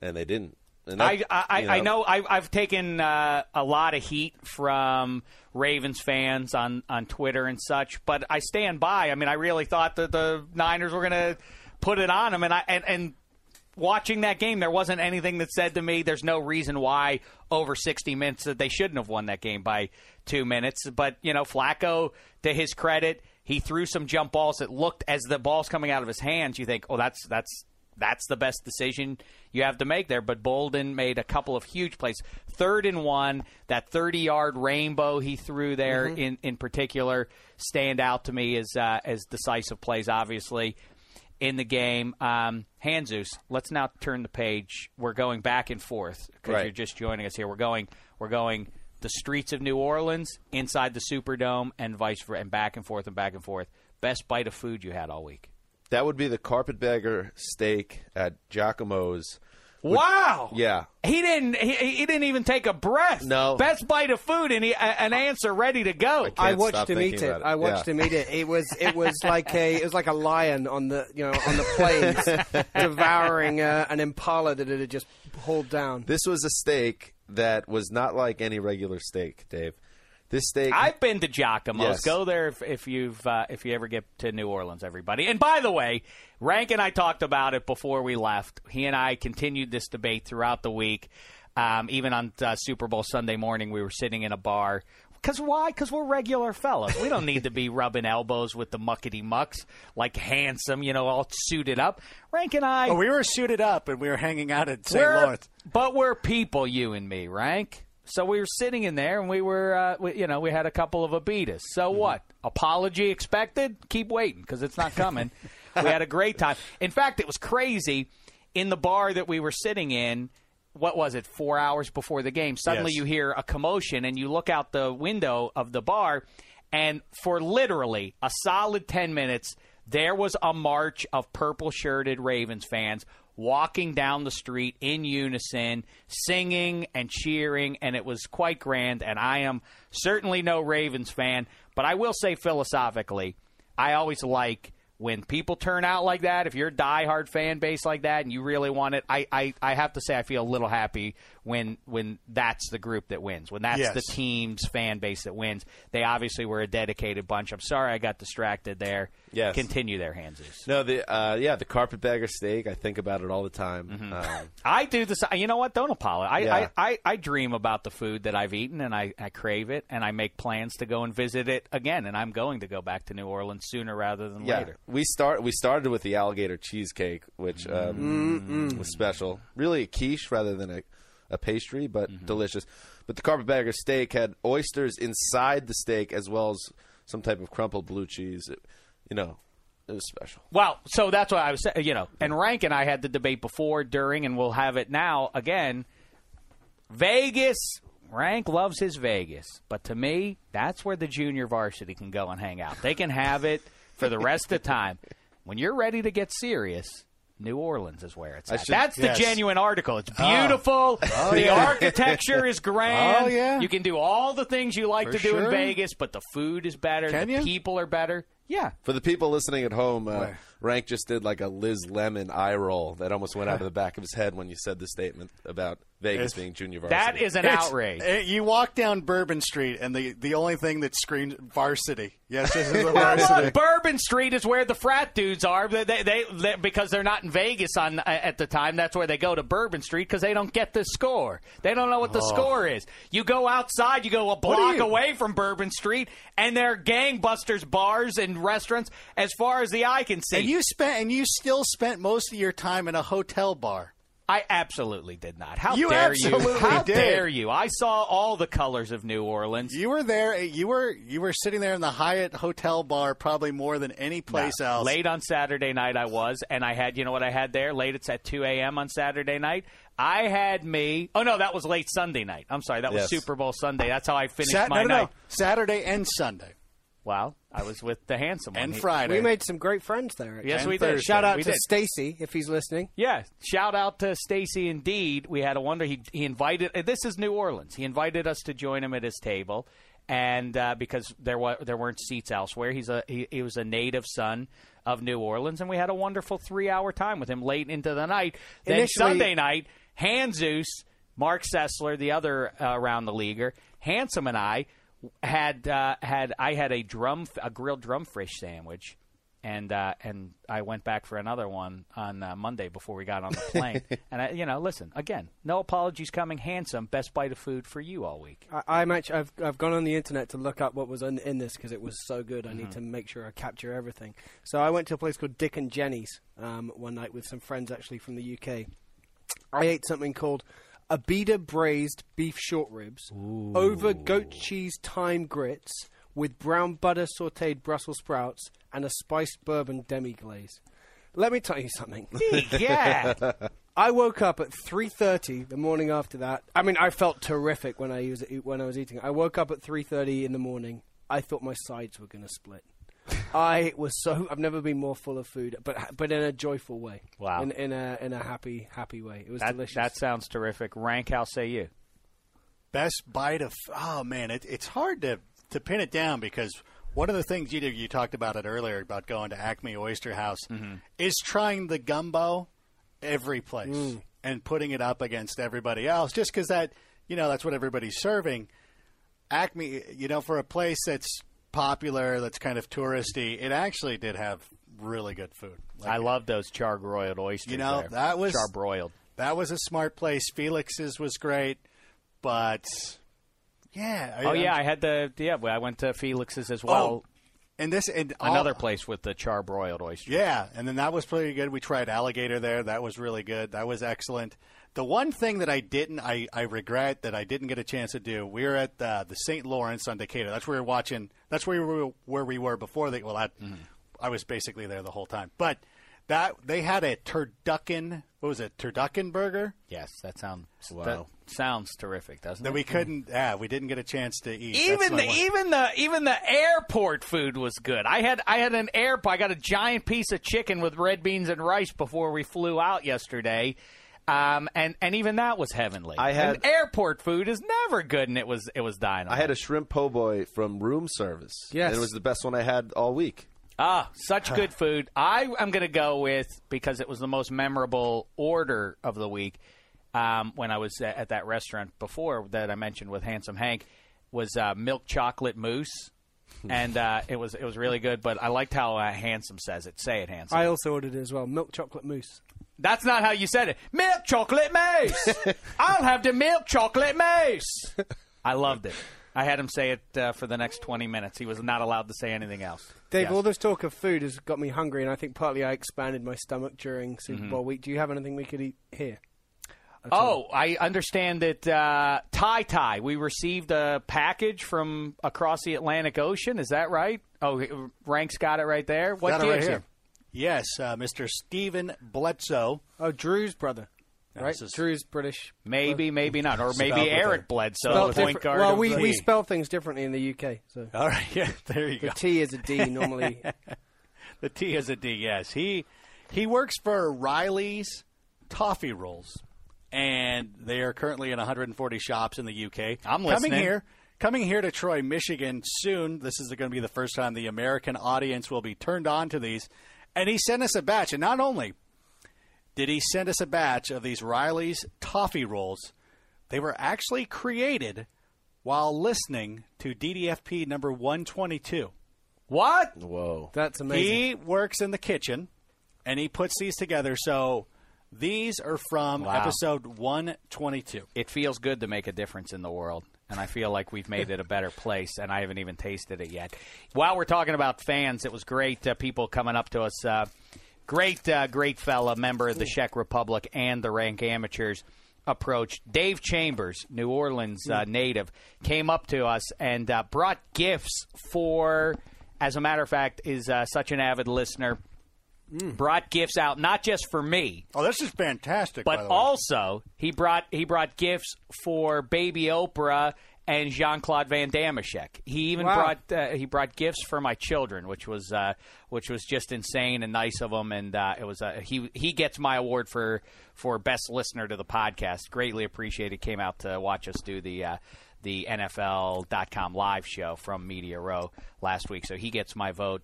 and they didn't. That- I I, you I know I, I've taken uh, a lot of heat from Ravens fans on on Twitter and such, but I stand by. I mean, I really thought that the Niners were going to put it on them, and I and, and watching that game, there wasn't anything that said to me there's no reason why over 60 minutes that they shouldn't have won that game by two minutes. But you know, Flacco, to his credit, he threw some jump balls that looked as the ball's coming out of his hands. You think, oh, that's that's that's the best decision you have to make there. But Boldin made a couple of huge plays. Third and one, that 30 yard rainbow he threw there in, in particular stand out to me as, uh, as decisive plays, obviously, in the game. Um, Hanzus, let's now turn the page. We're going back and forth because Right. you're just joining us here. We're going, we're going the streets of New Orleans, inside the Superdome, and vice versa, and back and forth and back and forth. Best bite of food you had all week. That would be the carpetbagger steak at Jacques-Imo's. Wow. Yeah. He didn't. He, he didn't even take a breath. No. Best bite of food, and he, a, an answer ready to go. can't I stop watched him eat it. it. I watched Yeah. him eat it. It was it was [LAUGHS] like a it was like a lion on the you know on the plains [LAUGHS] devouring uh, an impala that it had just pulled down. This was a steak that was not like any regular steak, Dave. This steak. I've been to Jacques-Imo's. Yes. Go there if, if you've uh, if you ever get to New Orleans, everybody. And by the way, Rank and I talked about it before we left. He and I continued this debate throughout the week. Um, even on uh, Super Bowl Sunday morning, we were sitting in a bar. Because why? Because we're regular fellas. We don't need to be [LAUGHS] rubbing elbows with the muckety mucks like handsome, you know, all suited up. Rank and I. Oh, we were suited up and we were hanging out at St. We're- Lawrence. But we're people, you and me, Rank. So we were sitting in there, and we were, uh, we, you know, we had a couple of Abitas. So what? Apology expected? Keep waiting because it's not coming. [LAUGHS] we had a great time. In fact, it was crazy. In the bar that we were sitting in, what was it? Four hours before the game, suddenly Yes. you hear a commotion, and you look out the window of the bar, and for literally a solid ten minutes, there was a march of purple shirted Ravens fans walking down the street in unison, singing and cheering, and it was quite grand. And I am certainly no Ravens fan, but I will say philosophically, I always like when people turn out like that. If you're a diehard fan base like that and you really want it, I, I, I have to say I feel a little happy when when that's the group that wins. When that's Yes. the team's fan base that wins. They obviously were a dedicated bunch. I'm sorry I got distracted there. Yes. Continue there, Hanzus. no, the uh, yeah, the carpetbagger steak. I think about it all the time. Mm-hmm. Um, [LAUGHS] I do this. You know what? Don't apologize. I, Yeah. I, I, I dream about the food that I've eaten, and I, I crave it, and I make plans to go and visit it again. And I'm going to go back to New Orleans sooner rather than yeah, later. we start. We started with the alligator cheesecake, which um, was special. Really a quiche rather than a, a pastry, but Mm-hmm. delicious. But the carpetbagger steak had oysters inside the steak as well as some type of crumpled blue cheese. It, you know, it was special. Well, so that's what I was saying. You know, and Rank and I had the debate before, during, and we'll have it now again. Vegas. Rank loves his Vegas, but to me, that's where the junior varsity can go and hang out. They can have it for the rest of the time. When you're ready to get serious, New Orleans is where it's I at. should- That's the genuine article. It's beautiful. the yeah. architecture is [LAUGHS] grand. Oh, yeah. You can do all the things you like For to do in. Vegas, but the food is better. Can the you? people are better. Yeah. For the people listening at home, uh, Rank just did like a Liz Lemon eye roll that almost went out of the [LAUGHS] back of his head when you said the statement about Vegas It's- being junior varsity. That is an It's- outrage. eh, you walk down Bourbon Street, and the, the only thing that screams varsity. Yes, this is the Well, varsity. look, Bourbon Street is where the frat dudes are. They, they, they, they- because they're not in Vegas on uh, at the time. That's where they go to Bourbon Street because they don't get the score. They don't know what the oh. score is. You go outside. You go a block away from Bourbon Street, and there are gangbusters bars and restaurants as far as the eye can see. And you spent, and you still spent most of your time in a hotel bar. I absolutely did not. How You dare you? How did. dare you? I saw all the colors of New Orleans. You were there. eh, You were you were sitting there in the Hyatt hotel bar, probably more than any place No. else. Late on Saturday night, I was, and I had, you know what I had there? Late, it's at 2 a.m. on Saturday night. I had me. Oh, no, that was late Sunday night. I'm sorry, that was Yes. Super Bowl Sunday. That's how I finished Sat- my no, no, night. no. Saturday and Sunday Well, I was with the handsome one. and He- Friday. We made some great friends there. actually. Yes, and we did. Thursday. Shout out We to did. Stacy if he's listening. Yeah, shout out to Stacy. Indeed, we had a wonder. He he invited. uh, This is New Orleans. He invited us to join him at his table, and uh, because there was there weren't seats elsewhere, he's a he, he was a native son of New Orleans, and we had a wonderful three hour time with him late into the night. Then Initially- Sunday night, Hanzus, Marc Sessler, the other uh, around the leaguer, Handsome, and I had uh, had I had a drum a grilled drum fish sandwich and uh, and I went back for another one on uh, Monday before we got on the plane. [LAUGHS] and I, you know, listen again, no apologies coming. Handsome, best bite of food for you all week. I, I'm actually I've I've gone on the internet to look up what was in, in this because it was so good. I Mm-hmm. need to make sure I capture everything. So I went to a place called Dick and Jenny's um, one night with some friends actually from the UK. I ate something called Abita braised beef short ribs over goat cheese thyme grits with brown butter sautéed Brussels sprouts and a spiced bourbon demi glaze. Let me tell you something. [LAUGHS] yeah, [LAUGHS] I woke up at three thirty the morning after that. I mean, I felt terrific when I was when I was eating. I woke up at three thirty in the morning. I thought my sides were going to split. I was so I've never been more full of food, but but in a joyful way. Wow. In, in a in a happy happy way. It was that, delicious. that sounds terrific. Rank, how say you? best bite of oh man it, it's hard to to pin it down because one of the things you did you talked about it earlier about going to acme oyster house mm-hmm. is trying the gumbo every place mm. and putting it up against everybody else just because that you know that's what everybody's serving acme you know for a place that's popular that's kind of touristy it actually did have really good food I love those charbroiled oysters. You know, there. that was- charbroiled. that was a smart place felix's was great but yeah I- Oh yeah, I'm- I had the yeah. I went to Felix's as oh, well. Oh, and this and all- Another place with the charbroiled oysters. Yeah, and then that was pretty good. We tried alligator there. That was really good. That was excellent. The one thing that I didn't, I, I regret that I didn't get a chance to do. We were at uh, the St. Lawrence on Decatur. That's where we were watching. That's where we were, where we were before they. Well, I, I was basically there the whole time. But that they had a turducken. What was it? Turducken burger Yes, that sounds Wow. that sounds terrific, doesn't that it? we couldn't. Yeah, we didn't get a chance to eat. Even the one. even the even the airport food was good. I had I had an airport. I got a giant piece of chicken with red beans and rice before we flew out yesterday. Um, and, and even that was heavenly. I had- and airport food is never good, and it was it was dynamite. I had a shrimp po' boy from room service. Yes. And it was the best one I had all week. Ah, such [SIGHS] good food. I am going to go with because it was the most memorable order of the week. Um, when I was at, at that restaurant before that I mentioned with Handsome Hank was uh, milk chocolate mousse, [LAUGHS] and uh, it was it was really good. But I liked how uh, Handsome says it. Say it, Handsome. I also ordered it as well. Milk chocolate mousse. That's not how you said it. Milk chocolate mousse. [LAUGHS] I'll have the milk chocolate mousse. I loved it. I had him say it uh, for the next 20 minutes. He was not allowed to say anything else. Dave, Yes. all this talk of food has got me hungry, and I think partly I expanded my stomach during Super Mm-hmm. Bowl week. Do you have anything we could eat here? At all? Oh, I understand that uh, Tai Tai. We received a package from across the Atlantic Ocean. Is that right? Oh, Rank's got it right there. What Got it right here. him? Yes, uh, Mr. Stephen Bledsoe. Oh, Drew's brother, right? this is- Drew's British. Maybe, maybe not, or maybe Eric Bledsoe, the point guard. well, we, we spell things differently in the UK. So [LAUGHS] All right, yeah, there you the go. T is a D [LAUGHS] normally. The T is a D. Yes, he he works for Riley's Toffee Rolls, and they are currently in 140 shops in the UK. I'm coming here, coming here to Troy, Michigan soon. This is going to be the first time the American audience will be turned on to these. And he sent us a batch. And not only did he send us a batch of these Riley's toffee rolls, they were actually created while listening to DDFP number 122. What? Whoa. That's amazing. He works in the kitchen and he puts these together. So these are from Wow. episode 122. It feels good to make a difference in the world, and I feel like we've made it a better place, and I haven't even tasted it yet. While we're talking about fans, it was great uh, people coming up to us. Uh, great, uh, great fella, member of the Czech Republic and the Rank Amateurs. Approached Dave Chambers, New Orleans uh, native, came up to us and uh, brought gifts for. As a matter of fact, is uh, such an avid listener. Brought gifts out not just for me, Oh, this is fantastic. by but the way. also he brought he brought gifts for baby Oprah and Jean Claude Van Damme. He even Wow. brought uh, he brought gifts for my children, which was uh, which was just insane and nice of him. And uh, it was uh, he he gets my award for for best listener to the podcast. Greatly appreciated. Came out to watch us do the. Uh, the NFL.com live show from Media Row last week, so he gets my vote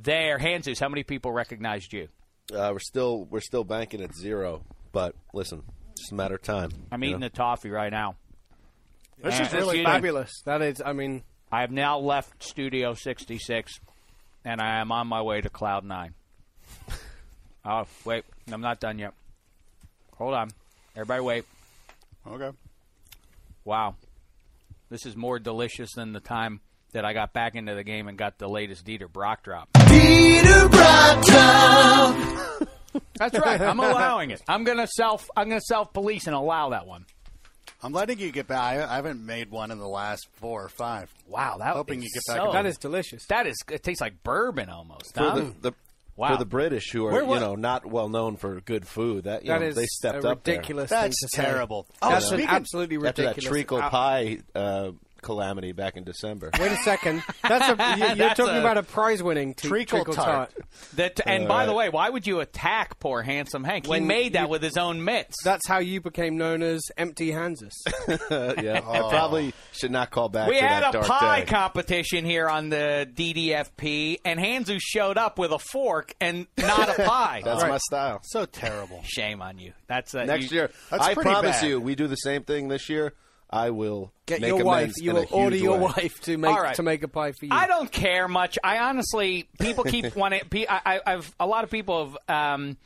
there. Hanzus, how many people recognized you? Uh, we're still we're still banking at zero, but listen, it's a matter of time. I'm eating know? the toffee right now. This And- is really excuse me. fabulous. That is, I mean, I have now left Studio 66, and I am on my way to Cloud 9. [LAUGHS] oh, wait. I'm not done yet. Hold on. Everybody wait. Okay. Wow. This is more delicious than the time that I got back into the game and got the latest Dieter Brock drop. Peter drop. [LAUGHS] That's right. I'm allowing it. I'm gonna self. I'm gonna self police and allow that one. I'm letting you get back. I I haven't made one in the last four or five. Wow, that Hoping is you get back so- in that is delicious. That is. It tastes like bourbon almost. for huh? the, the Wow. for the British who are Where you know not well known for good food. That you That know, is they stepped a up there. ridiculous. That's thing say. terrible. Oh, That's an speaking- absolutely after ridiculous. that treacle pie uh, calamity back in December. Wait a second. That's a. [LAUGHS] You, you're That's talking a- about a prize-winning te- Treacle treacle, tart. tart. That, and by the way, why would you attack poor handsome Hank? he When made that you- with his own mitts. That's how you became known as Empty Hanses. [LAUGHS] yeah, [LAUGHS] I probably should not call back. we to had that a dark pie day. competition here on the DDFP, and Hanzus showed up with a fork and not a pie. That's my style. So terrible. Shame on you. That's uh, Next you- year, That's I promise bad. you, we do the same thing this year. I will Get make your wife. You will order your way. wife to make All right. to make a pie for you. I don't care much. I honestly, people keep [LAUGHS] wanting. pe- I, I, I've a lot of people have. Um,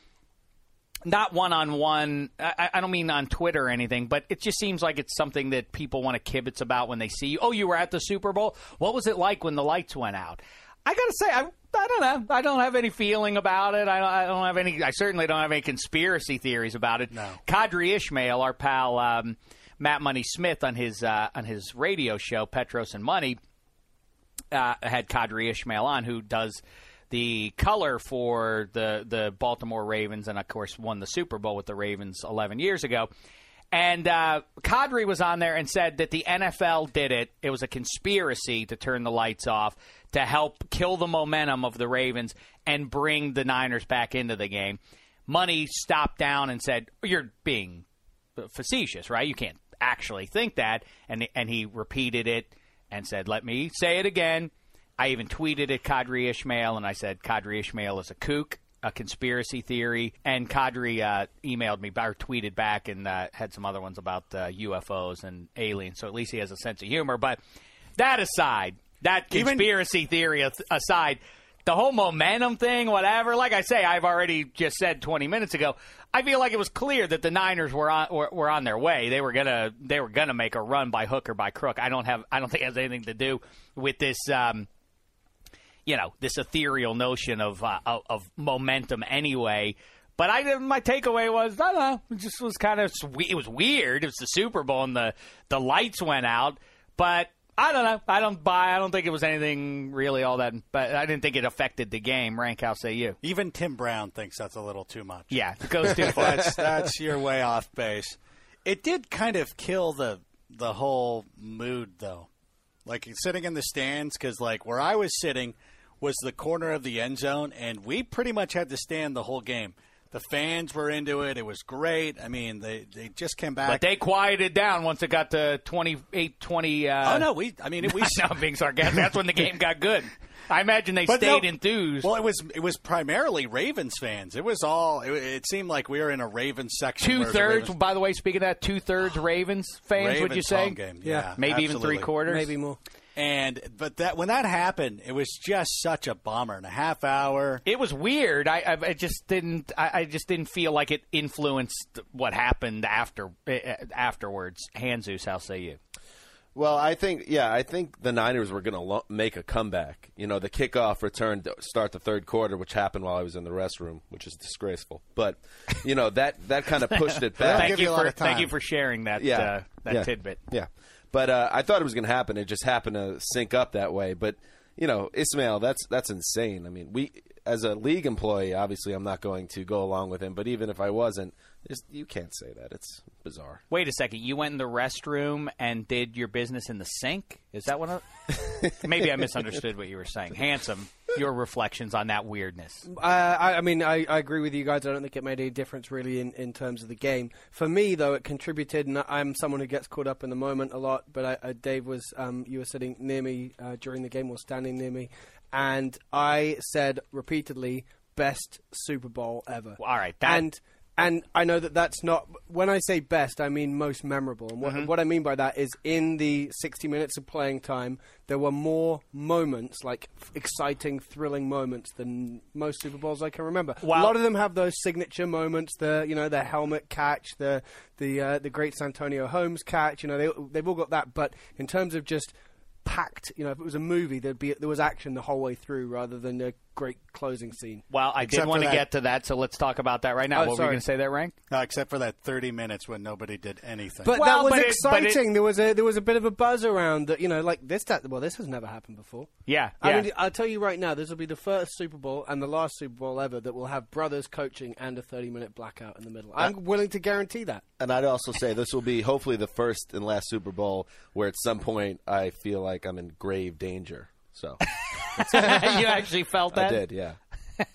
not one on one. I I don't mean on Twitter or anything, but it just seems like it's something that people want to kibitz about when they see you. Oh, you were at the Super Bowl. What was it like when the lights went out? I gotta say, I, I don't know. I don't have any feeling about it. I don't, I don't have any. I certainly don't have any conspiracy theories about it. No. Qadry Ismail, our pal um, Matt Money Smith, on his uh, on his radio show Petros and Money, uh, had Qadry Ismail on, who does the color for the the Baltimore Ravens, and of course won the Super Bowl with the Ravens 11 years ago. And uh, Qadry was on there and said that the NFL did it. It was a conspiracy to turn the lights off to help kill the momentum of the Ravens and bring the Niners back into the game. Money stopped down and said, "You're being facetious, right? You can't actually think that." And and he repeated it and said, "Let me say it again." I even tweeted at Qadry Ismail and I said, "Qadry Ismail is a kook." A conspiracy theory, and Qadry uh, emailed me or tweeted back and uh, had some other ones about uh, UFOs and aliens. So at least he has a sense of humor. But that aside, that Even- conspiracy theory aside, the whole momentum thing, whatever. Like I say, I've already just said 20 minutes ago. I feel like it was clear that the Niners were on were, were on their way. They were gonna they were gonna make a run by hook or by crook. I don't have I don't think it has anything to do with this. Um, you know this ethereal notion of uh, of, momentum anyway. But I my takeaway was I don't know it just was kind of it was weird. It was the Super Bowl and the the lights went out, but I don't know. I don't buy. I don't think it was anything really all that. But I didn't think it affected the game. Rank, how say you? Even Tim Brown thinks that's a little too much. Yeah, it goes too [LAUGHS] far. that's that's you're way off base. It did kind of kill the the whole mood though. Like sitting in the stands cuz like where I was sitting was the corner of the end zone and we pretty much had to stand the whole game. The fans were into it. It was great. I mean, they they just came back. But they quieted down once it got to 28 20. Uh, oh no, we. I mean, we. no, [LAUGHS] I'm being sarcastic. That's when the game got good. I imagine they But stayed no- enthused. Well, it was it was primarily Ravens fans. It was all. It, it seemed like we were in a Ravens section. Two thirds, Ravens- by the way, speaking of that, two thirds [SIGHS] Ravens fans, would Ravens you say? home game. Yeah, Maybe even three quarters? Maybe more. And but that when that happened, it was just such a bummer. And a half hour. It was weird. I, I, I just didn't. I, I just didn't feel like it influenced what happened after uh, afterwards. Hanzus, how say you? Well, I think yeah, I think the Niners were going to lo- make a comeback. You know, the kickoff return to start the third quarter, which happened while I was in the restroom, which is disgraceful. But you know that that kind of [LAUGHS] pushed it back. thank you, for thank you for sharing that yeah, uh, that yeah, tidbit. Yeah, but uh, I thought it was going to happen. It just happened to sync up that way. But you know, Ismail, that's that's insane. I mean, we as a league employee, obviously, I'm not going to go along with him. But even if I wasn't, just, you can't say that. It's bizarre. Wait a second. You went in the restroom and did your business in the sink? Is that what? I, [LAUGHS] maybe I misunderstood what you were saying. Handsome. Your reflections on that weirdness. Uh, I, I mean, I, I agree with you guys. I don't think it made any difference really in, in terms of the game. For me, though, it contributed, and I'm someone who gets caught up in the moment a lot. But I, I, Dave was, um, you were sitting near me uh, during the game, or standing near me, and I said repeatedly, "Best Super Bowl ever." All right, that- and and I know that that's not. When I say best, I mean most memorable. And what, Mm-hmm. what I mean by that is, in the 60 minutes of playing time, there were more moments, like exciting, thrilling moments, than most Super Bowls I can remember. a lot of them have those signature moments, the you know the helmet catch, the the uh, the great Santonio Holmes catch. You know they they've all got that. But in terms of just packed, you know, if it was a movie, there'd be there was action the whole way through, rather than a great closing scene. Well, I Except did want to that- get to that, so let's talk about that right now. Oh, what were you going to say there, Rank? Uh, except for that 30 minutes when nobody did anything. But Well, that was but it- it- exciting. there was a there was a bit of a buzz around that. You know, like this. That, well, this has never happened before. Yeah, I yeah. mean, I'll tell you right now, this will be the first Super Bowl and the last Super Bowl ever that will have brothers coaching and a 30 minute blackout in the middle. I'm willing to guarantee that. And I'd also say this will be hopefully the first and last Super Bowl where at some point I feel like I'm in grave danger. So [LAUGHS] you actually felt that? I that? did, yeah,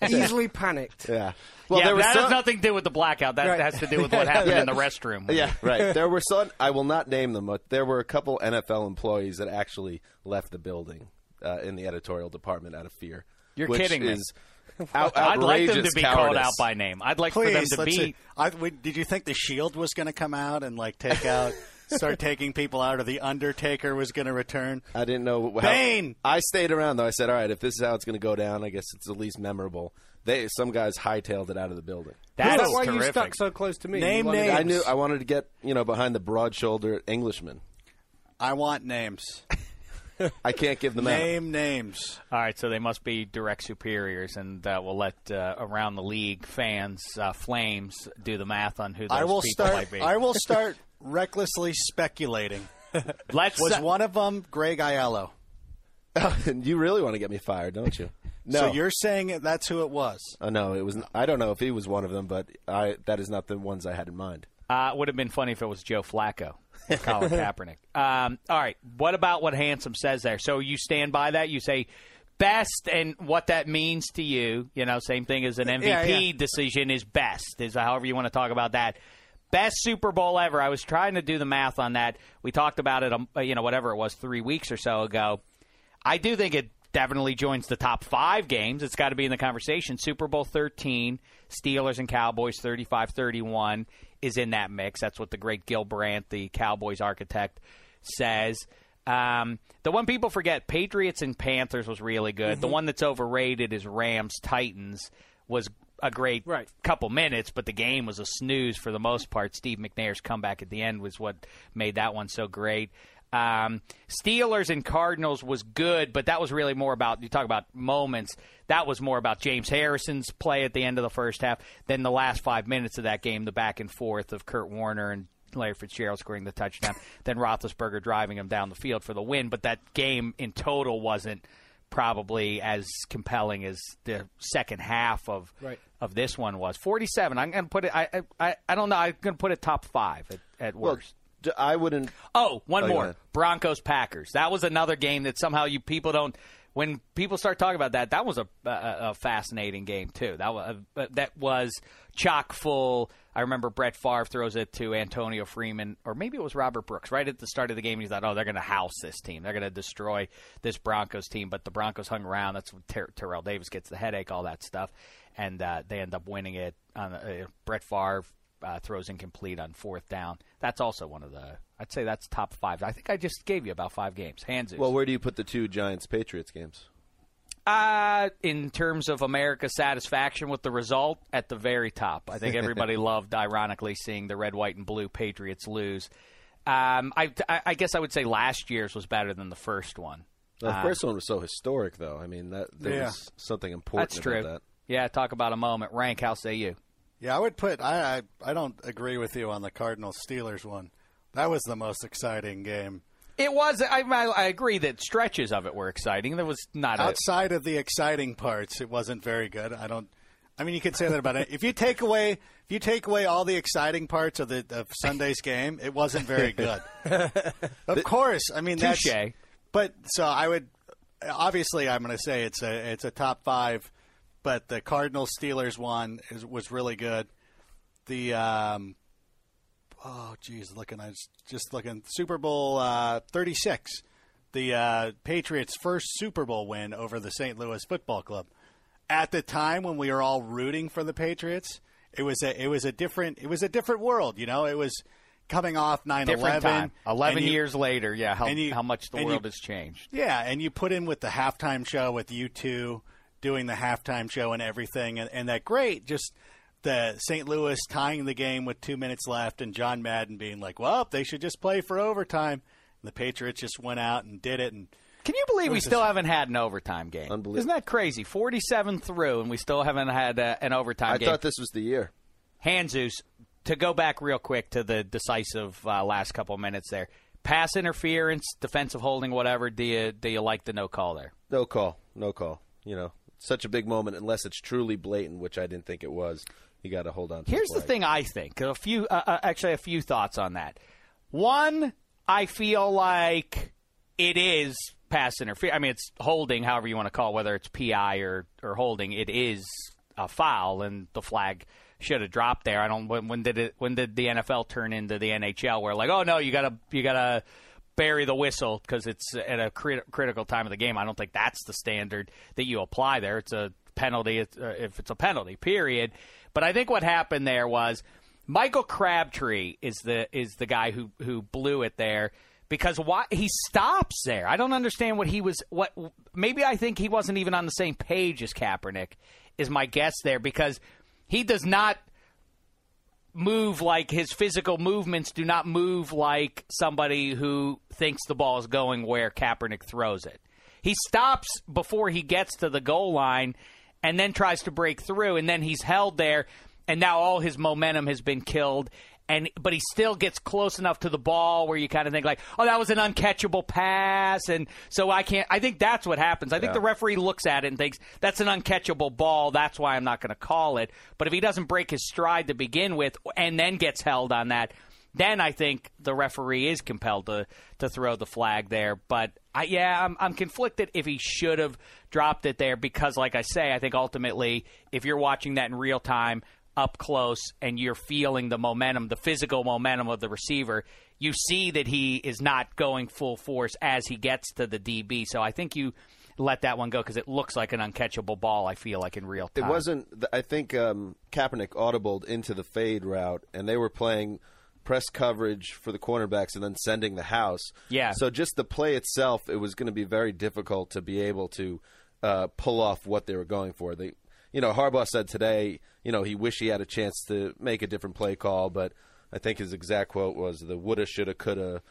[LAUGHS] Easily panicked. yeah. Well, there was that some- has nothing to do with the blackout. That Right. has to do with what [LAUGHS] happened Yeah. in the restroom. Yeah, right. There were some. I will not name them, but there were a couple NFL employees that actually left the building uh, in the editorial department out of fear. You're which kidding me. Is out, I'd like them to outrageous be called out by name. I'd like for them to let's be. see. I, we, did you think the Shield was going to come out and like take out, start taking people out, or the Undertaker was going to return? I didn't know. How, Bane! I stayed around though. I said, "All right, if this is how it's going to go down, I guess it's the least memorable." They some guys hightailed it out of the building. That That's is why terrific. you stuck so close to me. Name You wanted- names. I knew I wanted to get you know behind the broad-shouldered Englishman. I want names. [LAUGHS] I can't give them out. Name names. All right, so they must be direct superiors, and uh, we'll let uh, around the league fans, uh, Flames, do the math on who those I will people start. might be. I will start recklessly speculating. [LAUGHS] Let's Was uh, one of them Greg Aiello? [LAUGHS] you really want to get me fired, don't you? No. So you're saying that's who it was? Oh, no, it was. I don't know if he was one of them, but I that is not the ones I had in mind. Uh, would have been funny if it was Joe Flacco Colin [LAUGHS] Kaepernick. Um, all right. What about what Handsome says there? So you stand by that? You say best and what that means to you. You know, same thing as an MVP Yeah, yeah. decision is best, is however you want to talk about that. Best Super Bowl ever. I was trying to do the math on that. We talked about it, um, you know, whatever it was, three weeks or so ago. I do think it definitely joins the top five games. It's got to be in the conversation. Super Bowl 13, Steelers and Cowboys 35 31 is in that mix. That's what the great Gil Brandt, the Cowboys architect, says. Um, the one people forget, Patriots and Panthers was really good. The one that's overrated is Rams Titans was a great Right. couple minutes, but the game was a snooze for the most part. Steve McNair's comeback at the end was what made that one so great. Um, Steelers and Cardinals was good, but that was really more about you talk about moments. That was more about James Harrison's play at the end of the first half than the last five minutes of that game, the back and forth of Kurt Warner and Larry Fitzgerald scoring the touchdown, [LAUGHS] then Roethlisberger driving him down the field for the win. But that game in total wasn't probably as compelling as the second half of Right. of this one was. Forty seven. I'm going to put it. I, I I don't know. I'm going to put it top five at, at Well, worst. d- I wouldn't. Oh, one Oh, more. ahead. Broncos Packers. That was another game that somehow you people don't when people start talking about that, that was a, a, a fascinating game too. That was uh, that was chock full. I remember Brett Favre throws it to Antonio Freeman, or maybe it was Robert Brooks, right at the start of the game. He thought, "Oh, they're going to house this team. They're going to destroy this Broncos team." But the Broncos hung around. That's when Ter- Terrell Davis gets the headache, all that stuff, and uh, they end up winning it. On uh, Brett Favre uh, throws incomplete on fourth down. That's also one of the. I'd say that's top five. I think I just gave you about five games. Hands. Well, where do you put the two Giants Patriots games? Uh, in terms of America's satisfaction with the result, at the very top. I think everybody [LAUGHS] loved, ironically, seeing the red, white, and blue Patriots lose. Um, I, I guess I would say last year's was better than the first one. The Uh, first one was so historic, though. I mean, that there Yeah. was something important That's true. that. Yeah, talk about a moment. Rank, how say you? Yeah, I would put. I, I I don't agree with you on the Cardinals Steelers one. That was the most exciting game. It was. I, I, I agree that stretches of it were exciting. There was not a, Outside of the exciting parts, it wasn't very good. I don't. I mean, you could say that about it. If you take away, if you take away all the exciting parts of the of Sunday's game, it wasn't very good. [LAUGHS] of course, I mean that's. Touche. But so I would. Obviously, I'm going to say it's a it's a top five, but the Cardinals Steelers one is, was really good. The um, oh geez, looking I was just looking Super Bowl uh, 36, the uh, Patriots' first Super Bowl win over the St. Louis Football Club. At the time when we were all rooting for the Patriots, it was a it was a different it was a different world. You know, it was coming off 9/11. time. Eleven you- years later, yeah, how, you- how much the and you- world has changed. yeah, and you put in with the halftime show with you two doing the halftime show and everything, and, and that great just the St. Louis tying the game with two minutes left, and John Madden being like, "Well, they should just play for overtime." And the Patriots just went out and did it, and Can you believe we still this- haven't had an overtime game? Unbelievable. Isn't that crazy? Forty-seven through, and we still haven't had uh, an overtime I game. thought this was the year. Hanzus, to go back real quick to the decisive uh, last couple of minutes there. Pass interference, defensive holding, whatever. Do you do you like the no call there? No call. No call. You know, such a big moment, unless it's truly blatant, which I didn't think it was. You got to hold on. to Here's the flag. thing I think. A few, uh, uh, actually, a few thoughts on that. One, I feel like it is pass interference. I mean, it's holding, however you want to call it, whether it's PI or, or holding. It is a foul, and the flag should have dropped there. I don't. When, when did it? When did the NFL turn into the NHL? Where like, oh no, you gotta you gotta bury the whistle because it's at a crit- critical time of the game. I don't think that's the standard that you apply there. It's a penalty it's, uh, if it's a penalty. Period. But I think what happened there was Michael Crabtree is the is the guy who who blew it there because why he stops there. I don't understand what he was what maybe I think he wasn't even on the same page as Kaepernick is my guess there because he does not move like his physical movements do not move like somebody who thinks the ball is going where Kaepernick throws it. He stops before he gets to the goal line and then tries to break through and then he's held there and now all his momentum has been killed and but he still gets close enough to the ball where you kind of think like oh that was an uncatchable pass and so I can't I think that's what happens. I think the referee looks at it and thinks that's an uncatchable ball that's why I'm not going to call it. But if he doesn't break his stride to begin with and then gets held on that then I think the referee is compelled to to throw the flag there. But I, yeah, I'm, I'm conflicted if he should have dropped it there because, like I say, I think ultimately, if you're watching that in real time, up close, and you're feeling the momentum, the physical momentum of the receiver, you see that he is not going full force as he gets to the DB. So I think you let that one go because it looks like an uncatchable ball. I feel like in real time. It wasn't. I think um, Kaepernick audibled into the fade route, and they were playing press coverage for the cornerbacks and then sending the house. Yeah. So just the play itself, it was going to be very difficult to be able to uh, pull off what they were going for. They, you know, Harbaugh said today, you know, he wished he had a chance to make a different play call, but I think his exact quote was the woulda, shoulda, coulda,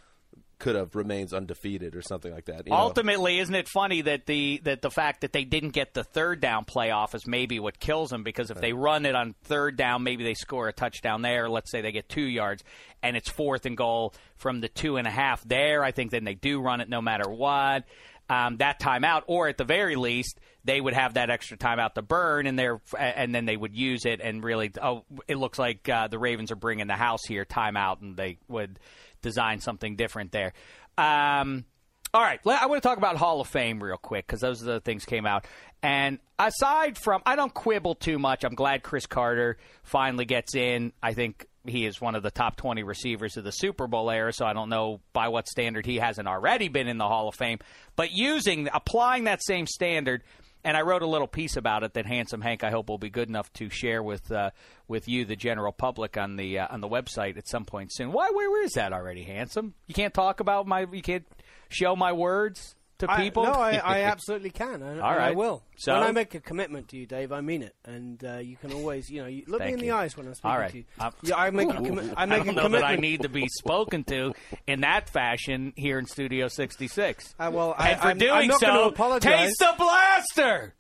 could have remains undefeated or something like that. you know. Ultimately, isn't it funny that the that the fact that they didn't get the third down playoff is maybe what kills them because if they run it on third down, maybe they score a touchdown there. Let's say they get two yards and it's fourth and goal from the two and a half there. I think then they do run it no matter what. Um, that timeout, or at the very least, they would have that extra timeout to burn, and they and then they would use it and really. Oh, it looks like uh, the Ravens are bringing the house here. Timeout, and they would design something different there. Um, All right, I want to talk about Hall of Fame real quick because those are the things came out. And aside from, I don't quibble too much. I'm glad Cris Carter finally gets in. I think he is one of the top 20 receivers of the Super Bowl era, so I don't know by what standard he hasn't already been in the Hall of Fame. But using, applying that same standard, and I wrote a little piece about it that Handsome Hank I hope will be good enough to share with uh, with you, the general public, on the uh, on the website at some point soon. Why? Where, where is that already, Handsome? You can't talk about my. You can't show my words to I- people. no, I, [LAUGHS] I absolutely can. And, All and I will. So- when I make a commitment to you, Dave, I mean it. And uh, you can always, you know, you look me in you. the eyes when I'm speaking All right. to you. I'm- yeah, I make a, commi- I make don't a know commitment. that I need to be spoken to in that fashion here in Studio 66. Uh, well, I- and for I'm- doing I'm so, apologize. taste the blaster.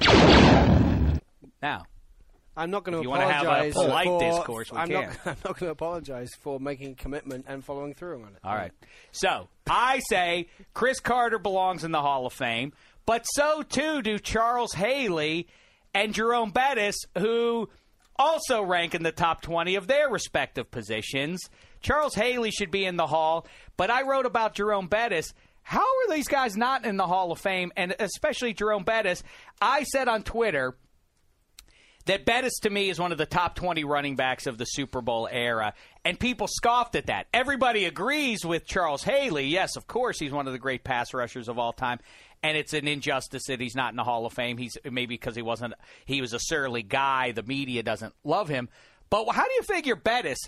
now, I'm not going to you wanna have a apologize. polite for, discourse, I'm can. Not, I'm not [LAUGHS] going to apologize for making a commitment and following through on it. All right. So I say Cris Carter belongs in the Hall of Fame, but so too do Charles Haley and Jerome Bettis, who also rank in the top 20 of their respective positions. Charles Haley should be in the Hall, but I wrote about Jerome Bettis. How are these guys not in the Hall of Fame, and especially Jerome Bettis? I said on Twitter that Bettis to me is one of the top 20 running backs of the Super Bowl era, and people scoffed at that. Everybody agrees with Charles Haley. Yes, of course, he's one of the great pass rushers of all time, and it's an injustice that he's not in the Hall of Fame. He's maybe because he wasn't he was a surly guy, the media doesn't love him. But how do you figure Bettis,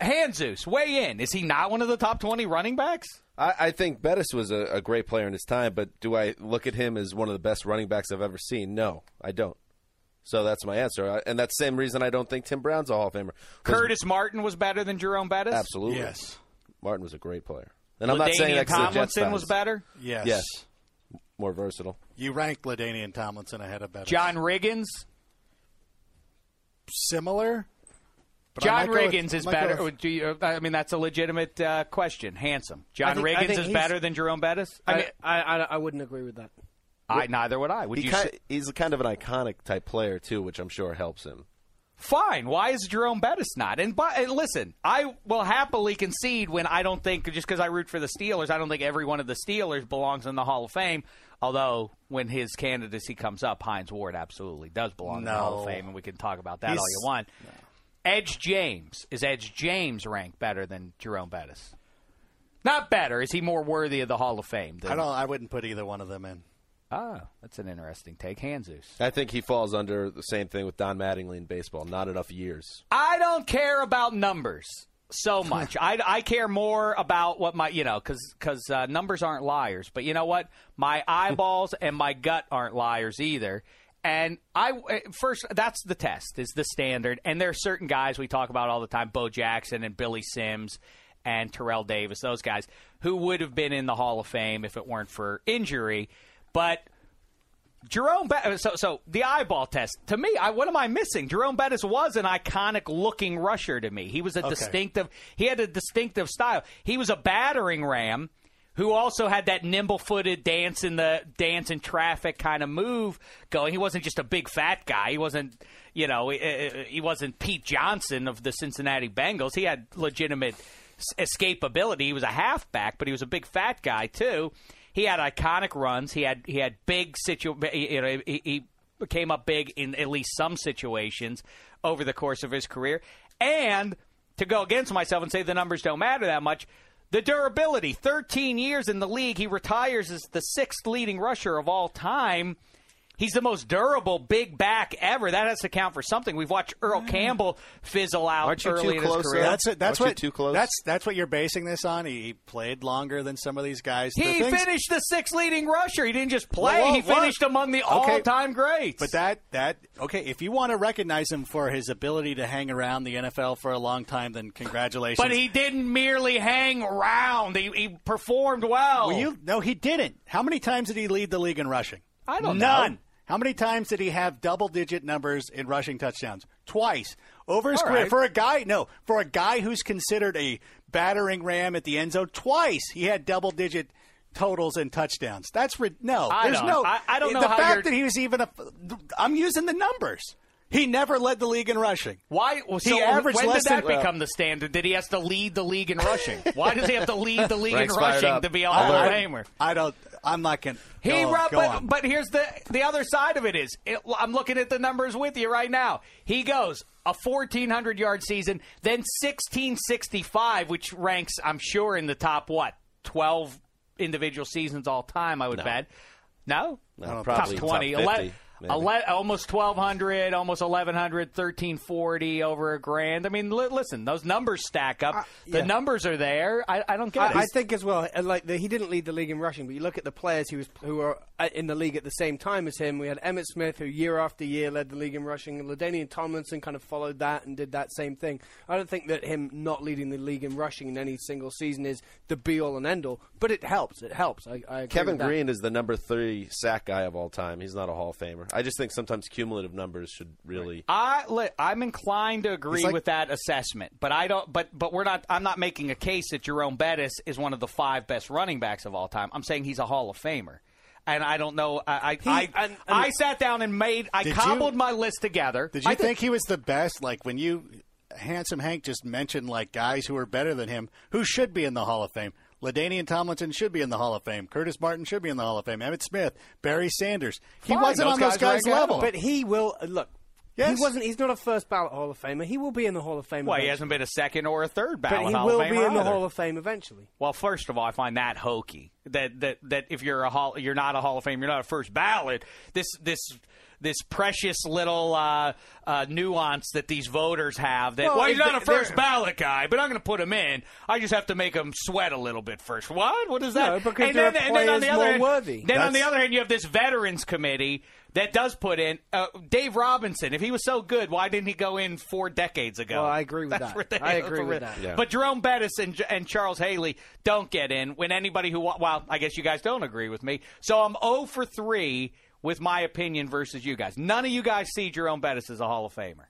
Hanzus, weigh in? Is he not one of the top 20 running backs? I, I think Bettis was a, a great player in his time, but do I look at him as one of the best running backs I've ever seen? No, I don't. So that's my answer, and that's the same reason I don't think Tim Brown's a Hall of Famer. Curtis Martin was better than Jerome Bettis? absolutely, Yes. Martin was a great player, and I'm not saying LaDainian that 'cause the Jets Tomlinson fans- was better? Yes. Yes, more versatile. You ranked Ladainian Tomlinson ahead of Bettis. John Riggins? Similar. but John might go with- Riggins is I might go better. with- Do you, I mean, that's a legitimate uh, question. Handsome. John think- Riggins is better than Jerome Bettis. I I, mean, I, I, I wouldn't agree with that. I, neither would I. Would He you? kind say- he's kind of an iconic type player too, which I'm sure helps him. Fine. Why is Jerome Bettis not? And, but, and listen, I will happily concede when I don't think just because I root for the Steelers, I don't think every one of the Steelers belongs in the Hall of Fame. Although when his candidacy comes up, Hines Ward absolutely does belong in the Hall of Fame, and we can talk about that He's- all you want. Edge James is Edge James ranked better than Jerome Bettis? Not better. Is he more worthy of the Hall of Fame? Than, I don't. I wouldn't put either one of them in. Ah, that's an interesting take. Hanzus. I think he falls under the same thing with Don Mattingly in baseball. Not enough years. I don't care about numbers so [LAUGHS] much. I, I care more about what my you know because uh, numbers aren't liars. But you know what? My [LAUGHS] eyeballs and my gut aren't liars either. And I uh, first that's the test is the standard. And there are certain guys we talk about all the time: Bo Jackson and Billy Sims and Terrell Davis. Those guys who would have been in the Hall of Fame if it weren't for injury. But Jerome Bettis, so, so the eyeball test, to me, I, what am I missing? Jerome Bettis was an iconic looking rusher to me. He was a Okay. distinctive, he had a distinctive style. He was a battering ram who also had that nimble footed dance in the dance in traffic kind of move going. He wasn't just a big fat guy. He wasn't, you know, he, he wasn't Pete Johnson of the Cincinnati Bengals. He had legitimate escapability. He was a halfback, but he was a big fat guy too. He had iconic runs. He had he had big situ. You know, he, he came up big in at least some situations over the course of his career. And to go against myself and say the numbers don't matter that much, the durability. Thirteen years in the league, he retires as the sixth leading rusher of all time. He's the most durable big back ever. That has to count for something. We've watched Earl Campbell fizzle out Aren't you too early in close, his career. though? That's it. That's Aren't what. you too close? That's that's what you're basing this on. He, he played longer than some of these guys. The He things- finished the sixth leading rusher. He didn't just play. Well, he what? finished among the Okay. all-time greats. But that that okay. If you want to recognize him for his ability to hang around the NFL for a long time, then congratulations. But he didn't merely hang around. He, he performed well. Well, you no, he didn't. How many times did he lead the league in rushing? I don't know. None. How many times did he have double-digit numbers in rushing touchdowns? Twice over his All career. right. For a guy, no, for a guy who's considered a battering ram at the end zone, twice he had double-digit totals and touchdowns. That's ri- no. I there's don't- no. I- I don't know the how fact you're- that he was even a. I'm using the numbers. He never led the league in rushing. Why? Well, He so um, averaged when less did that than- become the standard? Did he have to lead the league in rushing? Why does he have to lead the league in Ranks fired rushing up. to be a Hall of I- Famer? I don't. I'm not gonna. He go, run, go but, on. but here's the the other side of it is it, I'm looking at the numbers with you right now. He goes a 1400 yard season, then 1665, which ranks I'm sure in the top what 12 individual seasons all time. I would No. bet. No, No, top probably 20, top 50, ele- maybe. Ele- almost 1200, almost 1100, 1340, over a grand. I mean, li- listen, those numbers stack up. the yeah. numbers are there. I, I don't get it. I, I think as well, uh, like the, he didn't lead the league in rushing, but you look at the players who was who were uh, in the league at the same time as him. We had Emmitt Smith, who year after year led the league in rushing, and Ladainian Tomlinson kind of followed that and did that same thing. I don't think that him not leading the league in rushing in any single season is the be all and end all, but it helps. It helps. I, I agree Kevin with that. Green is the number three sack guy of all time. He's not a Hall of Famer. I just think sometimes cumulative numbers should really. I li- I'm inclined to agree like- with that assessment, but I don't. But but we're not. I'm not making a case that Jerome Bettis is one of the five best running backs of all time. I'm saying he's a Hall of Famer, and I don't know. I I, I, and- and- I sat down and made. I Did you- cobbled my list together. Did you I think he was the best? Like when you, handsome Hank just mentioned like guys who are better than him, who should be in the Hall of Fame. Ladainian Tomlinson should be in the Hall of Fame. Curtis Martin should be in the Hall of Fame. Emmitt Smith, Barry Sanders. He Fine, wasn't those on those guys guys' rank level. But he will uh, look. Yes. He wasn't. He's not a first ballot Hall of Famer. He will be in the Hall of Fame. Well, he hasn't been a second or a third ballot Hall of Famer. But he Hall will of be Famer in the. Hall of Fame eventually. Well, first of all, I find that hokey. That that that if you're a hall, you're not a Hall of Fame, you're not a first ballot. This this this precious little uh, uh, nuance that these voters have. That Well, well, he's if not a first ballot guy, but I'm going to put him in. I just have to make him sweat a little bit first. What? What is that? No, because and then, and then on players the other more hand, worthy. Then on the other hand, you have this veterans committee that does put in uh, Dave Robinson. If he was so good, why didn't he go in four decades ago? Well, I agree with That's that. ridiculous. I agree with that. Yeah. But Jerome Bettis and, and Charles Haley don't get in when anybody who well, I guess you guys don't agree with me. So I'm 0 for 3 with my opinion versus you guys. None of you guys see Jerome Bettis as a Hall of Famer.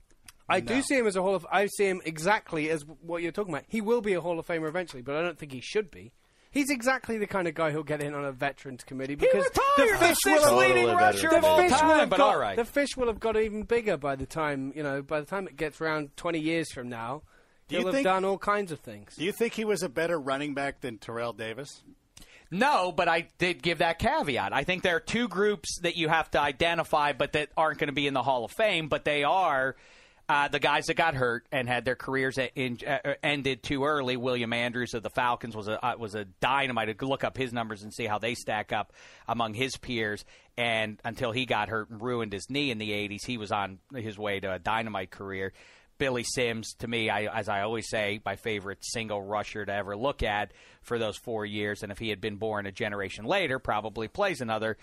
I do see him as a Hall of. I see him exactly as what you're talking about. He will be a Hall of Famer eventually, but I don't think he should be. He's exactly the kind of guy who'll get in on a veterans committee because the fish the will sixth have, leading Totally rusher veteran. of all the fish will have But got, all right. the fish will have got even bigger by the time you know. By the time it gets around 20 years from now, Do he'll have think- done all kinds of things. Do you think he was a better running back than Terrell Davis? No, but I did give that caveat. I think there are two groups that you have to identify, but that aren't going to be in the Hall of Fame, but they are. Uh, the guys that got hurt and had their careers in, uh, ended too early. William Andrews of the Falcons was a uh, was a dynamite. Look up his numbers and see how they stack up among his peers. And until he got hurt and ruined his knee in the '80s, he was on his way to a dynamite career. Billy Sims, to me, I, as I always say, my favorite single rusher to ever look at for those four years. And if he had been born a generation later, probably plays another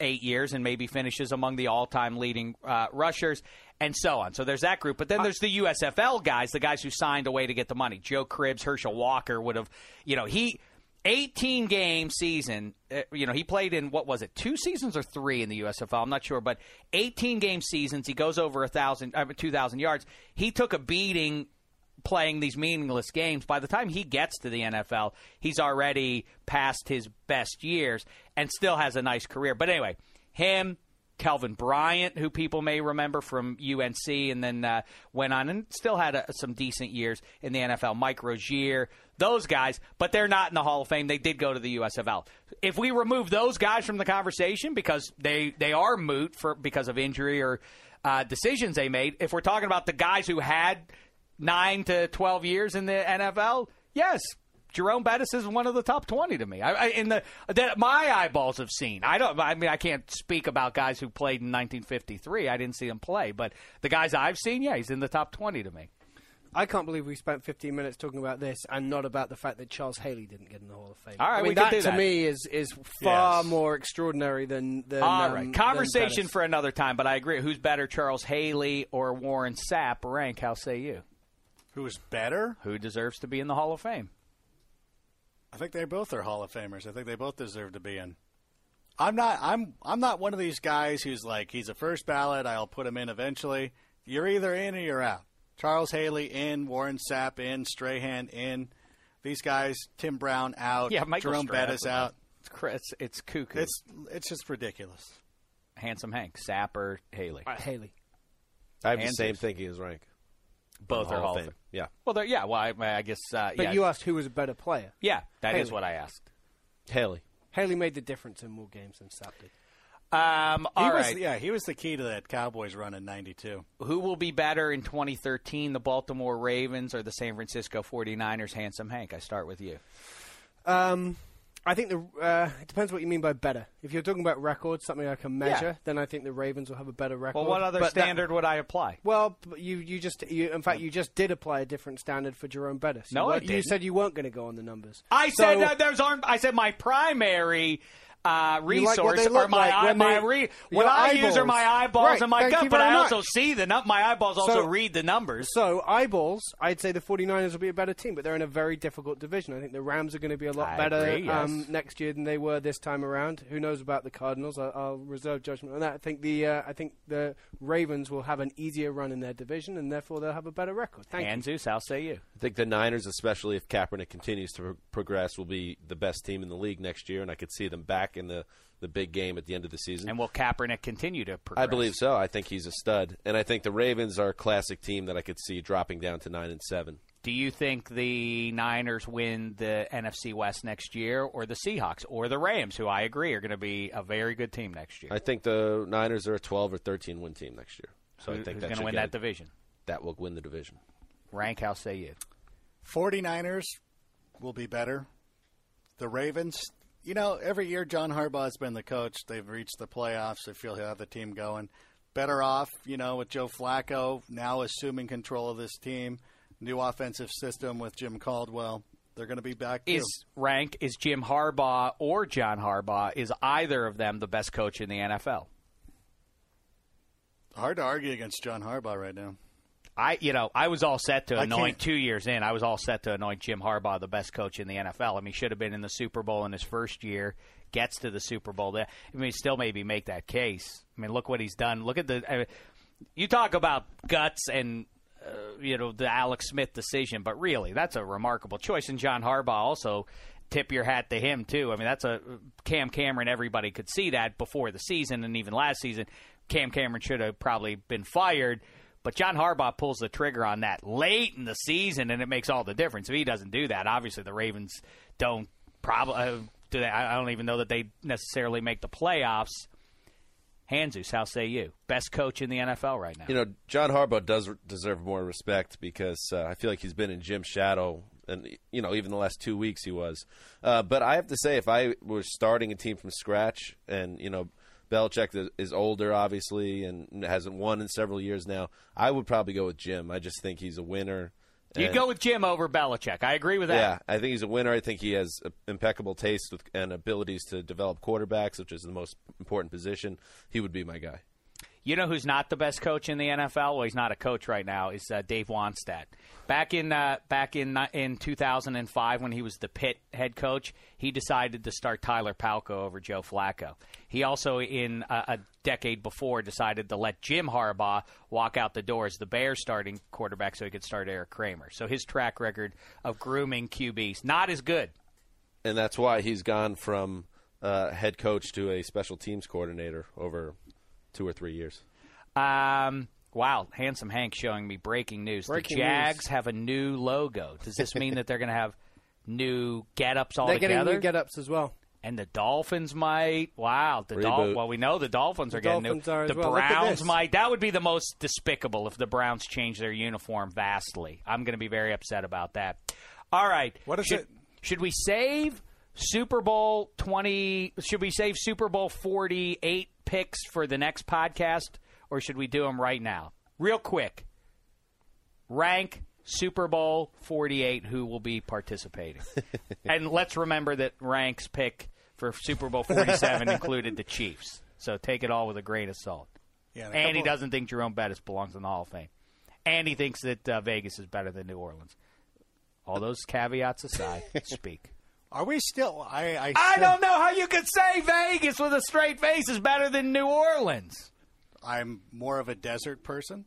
eight years and maybe finishes among the all-time leading uh, rushers and so on. So there's that group. But then there's the USFL guys, the guys who signed away to get the money. Joe Cribbs, Herschel Walker would have, you know, he 18 game season. Uh, you know, he played in what was it, two seasons or three in the USFL? I'm not sure, but 18 game seasons. He goes over a thousand, uh, 2,000 yards. He took a beating playing these meaningless games. By the time he gets to the NFL, he's already past his best years and still has a nice career. But anyway, him. Kelvin Bryant, who people may remember from UNC, and then uh, went on and still had uh some decent years in the NFL. Mike Rozier, those guys, but they're not in the Hall of Fame. They did go to the USFL. If we remove those guys from the conversation because they they are moot for because of injury or uh, decisions they made, if we're talking about the guys who had nine to twelve years in the NFL, yes, Jerome Bettis is one of the top twenty to me. I, I, in the that my eyeballs have seen. I don't. I mean, I can't speak about guys who played in 1953. I didn't see him play, but the guys I've seen, yeah, he's in the top twenty to me. I can't believe we spent 15 minutes talking about this and not about the fact that Charles Haley didn't get in the Hall of Fame. All right, I mean we can that do to that. me is is far Yes. more extraordinary than. than All um, right, than conversation for another time. But I agree. Who's better, Charles Haley or Warren Sapp? Rank. How say you? Who is better? Who deserves to be in the Hall of Fame? I think they both are Hall of Famers. I think they both deserve to be in. I'm not. I'm. I'm not one of these guys who's like he's a first ballot. I'll put him in eventually. You're either in or you're out. Charles Haley in, Warren Sapp in, Strahan in. These guys, Tim Brown out, Yeah, Michael Jerome Strahan Bettis out. It's cr- it's, it's cuckoo. It's it's just ridiculous. handsome Hank, Sapper, Haley. Uh, Haley. I have the same is- thinking as Rank. Both are of Hall of Fame. Fame. Yeah. Well, they're- yeah. Well, I, I guess. Uh, But yeah, you asked who was a better player. yeah, that is Haley. what I asked. Haley. Haley made the difference in more games than Sapp did. Um, He all was, right. Yeah, he was the key to that Cowboys run in '92. Who will be better in 2013, the Baltimore Ravens or the San Francisco 49ers? Handsome Hank, I start with you. Um, I think the uh, it depends what you mean by better. If you're talking about records, something I can measure, Yeah. then I think the Ravens will have a better record. Well, what other But that- standard would I apply? well, you you just you, in fact you just did apply a different standard for Jerome Bettis. No, you, You said you weren't going to go on the numbers. I So- said uh, there's aren't. I said my primary uh, You like what resource they are my like eye, my they- re, what your I use are my eyeballs Right, and my thank gut, but very I also see the num- my eyeballs also So- read the numbers. So eyeballs, I'd say the 49ers will be a better team, but they're in a very difficult division. I think the Rams are going to be a lot I better agree, yes. um, next year than they were this time around. Who knows about the Cardinals? I, I'll reserve judgment on that. I think the uh, I think the Ravens will have an easier run in their division, and therefore they'll have a better record. Thank you. And Zeus, how say you? I think the Niners, especially if Kaepernick continues to pro- progress, will be the best team in the league next year, and I could see them back in the, the big game at the end of the season. And will Kaepernick continue to progress? I believe so. I think he's a stud, and I think the Ravens are a classic team that I could see dropping down to nine and seven. Do you think the Niners win the NFC West next year, or the Seahawks, or the Rams, who I agree are going to be a very good team next year? I think the Niners are a twelve or thirteen win team next year. So Who- I think who's going to win that it. division? That will win the division. Rank, how say you? 49ers will be better. The Ravens, you know, every year John Harbaugh's been the coach. They've reached the playoffs. They feel he'll have the team going. Better off, you know, with Joe Flacco now assuming control of this team. New offensive system with Jim Caldwell. They're going to be back. too. Is rank is Jim Harbaugh or John Harbaugh? Is either of them the best coach in the NFL? hard to argue against John Harbaugh right now. I, you know, I was all set to anoint two years in. I was all set to anoint Jim Harbaugh the best coach in the NFL. I mean, he should have been in the Super Bowl in his first year. Gets to the Super Bowl. I mean, still maybe make that case. I mean, look what he's done. Look at the. I mean, you talk about guts and uh, you know the Alex Smith decision, but really, that's a remarkable choice. And John Harbaugh also tip your hat to him too. I mean, that's a Cam Cameron. Everybody could see that before the season, and even last season, Cam Cameron should have probably been fired. But John Harbaugh pulls the trigger on that late in the season, and it makes all the difference. If he doesn't do that, obviously the Ravens don't probably uh, do that. I don't even know that they necessarily make the playoffs. Hanzus, how say you? Best coach in the NFL right now. You know, John Harbaugh does deserve more respect because uh, I feel like he's been in Jim's shadow, and you know, even the last two weeks he was. Uh, but I have to say, if I was starting a team from scratch, and you know, Belichick is- is older, obviously, and hasn't won in several years now, I would probably go with Jim. I just think he's a winner. You'd go with Jim over Belichick. I agree with that. Yeah, I think he's a winner. I think he has impeccable taste with, and abilities to develop quarterbacks, which is the most important position. He would be my guy. You know who's not the best coach in the NFL? Well, he's not a coach right now. Is uh, Dave Wannstedt. Back in uh, back in uh, in 2005, when he was the Pitt head coach, he decided to start Tyler Palko over Joe Flacco. He also, in uh, a decade before, decided to let Jim Harbaugh walk out the door as the Bears starting quarterback, so he could start Erik Kramer. So his track record of grooming QBs not as good. and that's why he's gone from uh, head coach to a special teams coordinator over two or three years. Um, wow, handsome Hank showing me breaking news. Breaking the Jags news. have a new logo. Does this mean that they're going to have new get-ups They're altogether? getting new get-ups as well. and the Dolphins might. Wow, the Dol- well, we know the Dolphins are The getting Dolphins new. are as the well. Browns might. That would be the most despicable if the Browns change their uniform vastly. I'm going to be very upset about that. All right, What is should, it? Should we save Super Bowl 20? Should we save Super Bowl 48 picks for the next podcast, or should we do them right now? Real quick. Rank Super Bowl 48 who will be participating. [LAUGHS] and let's remember that Rank's pick for Super Bowl 47 [LAUGHS] included the Chiefs. So take it all with a grain of salt. Yeah, and he doesn't think Jerome Bettis belongs in the Hall of Fame. And he thinks that uh, Vegas is better than New Orleans. All those caveats aside, [LAUGHS] speak. Are we still? I I, I still- don't know how you could say Vegas with a straight face is better than New Orleans. I'm more of a desert person.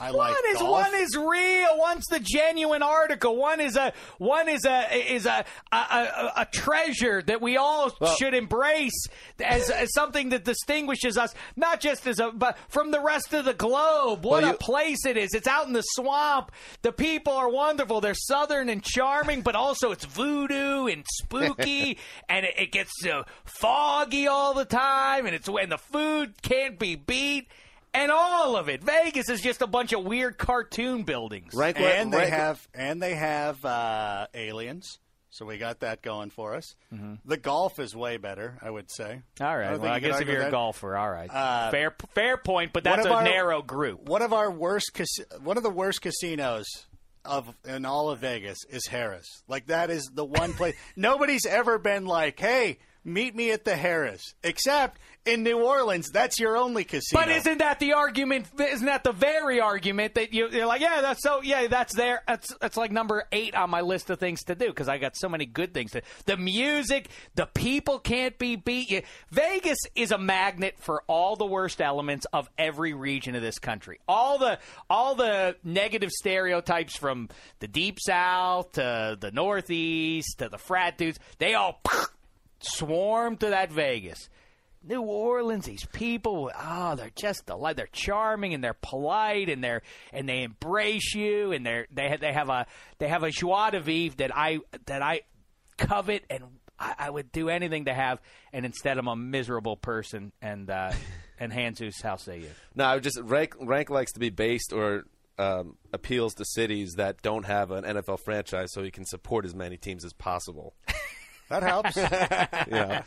I one like is golf. one is real. One's the genuine article. One is a one is a is a a, a, a treasure that we all Well- should embrace as, as something that distinguishes us, not just as a but from the rest of the globe. What Well, a place it is! It's out in the swamp. The people are wonderful. They're southern and charming, but also it's voodoo and spooky, [LAUGHS] and it, it gets uh, foggy all the time, and it's when the food can't be beat. And all of it. Vegas is just a bunch of weird cartoon buildings. Right, and they rank- have and they have uh, aliens. So we got that going for us. The golf is way better, I would say. Mm-hmm. All right. don't Well, I think you could guess if you're a golfer, all right. Uh, fair, fair point. But that's a our- narrow group. One of our worst, one of the worst casinos of in all of Vegas is Harrah's. Like that is the one place [LAUGHS] nobody's ever been like, "Hey, meet me at the Harrah's," except in New Orleans. That's your only casino. But isn't that the argument? Isn't that the very argument that you, you're like, yeah, that's so, yeah, that's there. That's that's like number eight on my list of things to do because I got so many good things to. The music, the people can't be beat. You- Vegas is a magnet for all the worst elements of every region of this country. All the all the negative stereotypes from the deep south to the northeast to the frat dudes. They all [LAUGHS] swarm to that Vegas. New Orleans, these people, oh, they're just delight. They're charming and they're polite and they're and they embrace you and they're they they have a they have a joie de vivre that I that I covet and I, I would do anything to have. And instead, I'm a miserable person. And uh, [LAUGHS] and Jesus, how say you? No, I would just rank rank likes to be based or um, appeals to cities that don't have an NFL franchise, so he can support as many teams as possible. [LAUGHS] that helps? [LAUGHS] Yeah.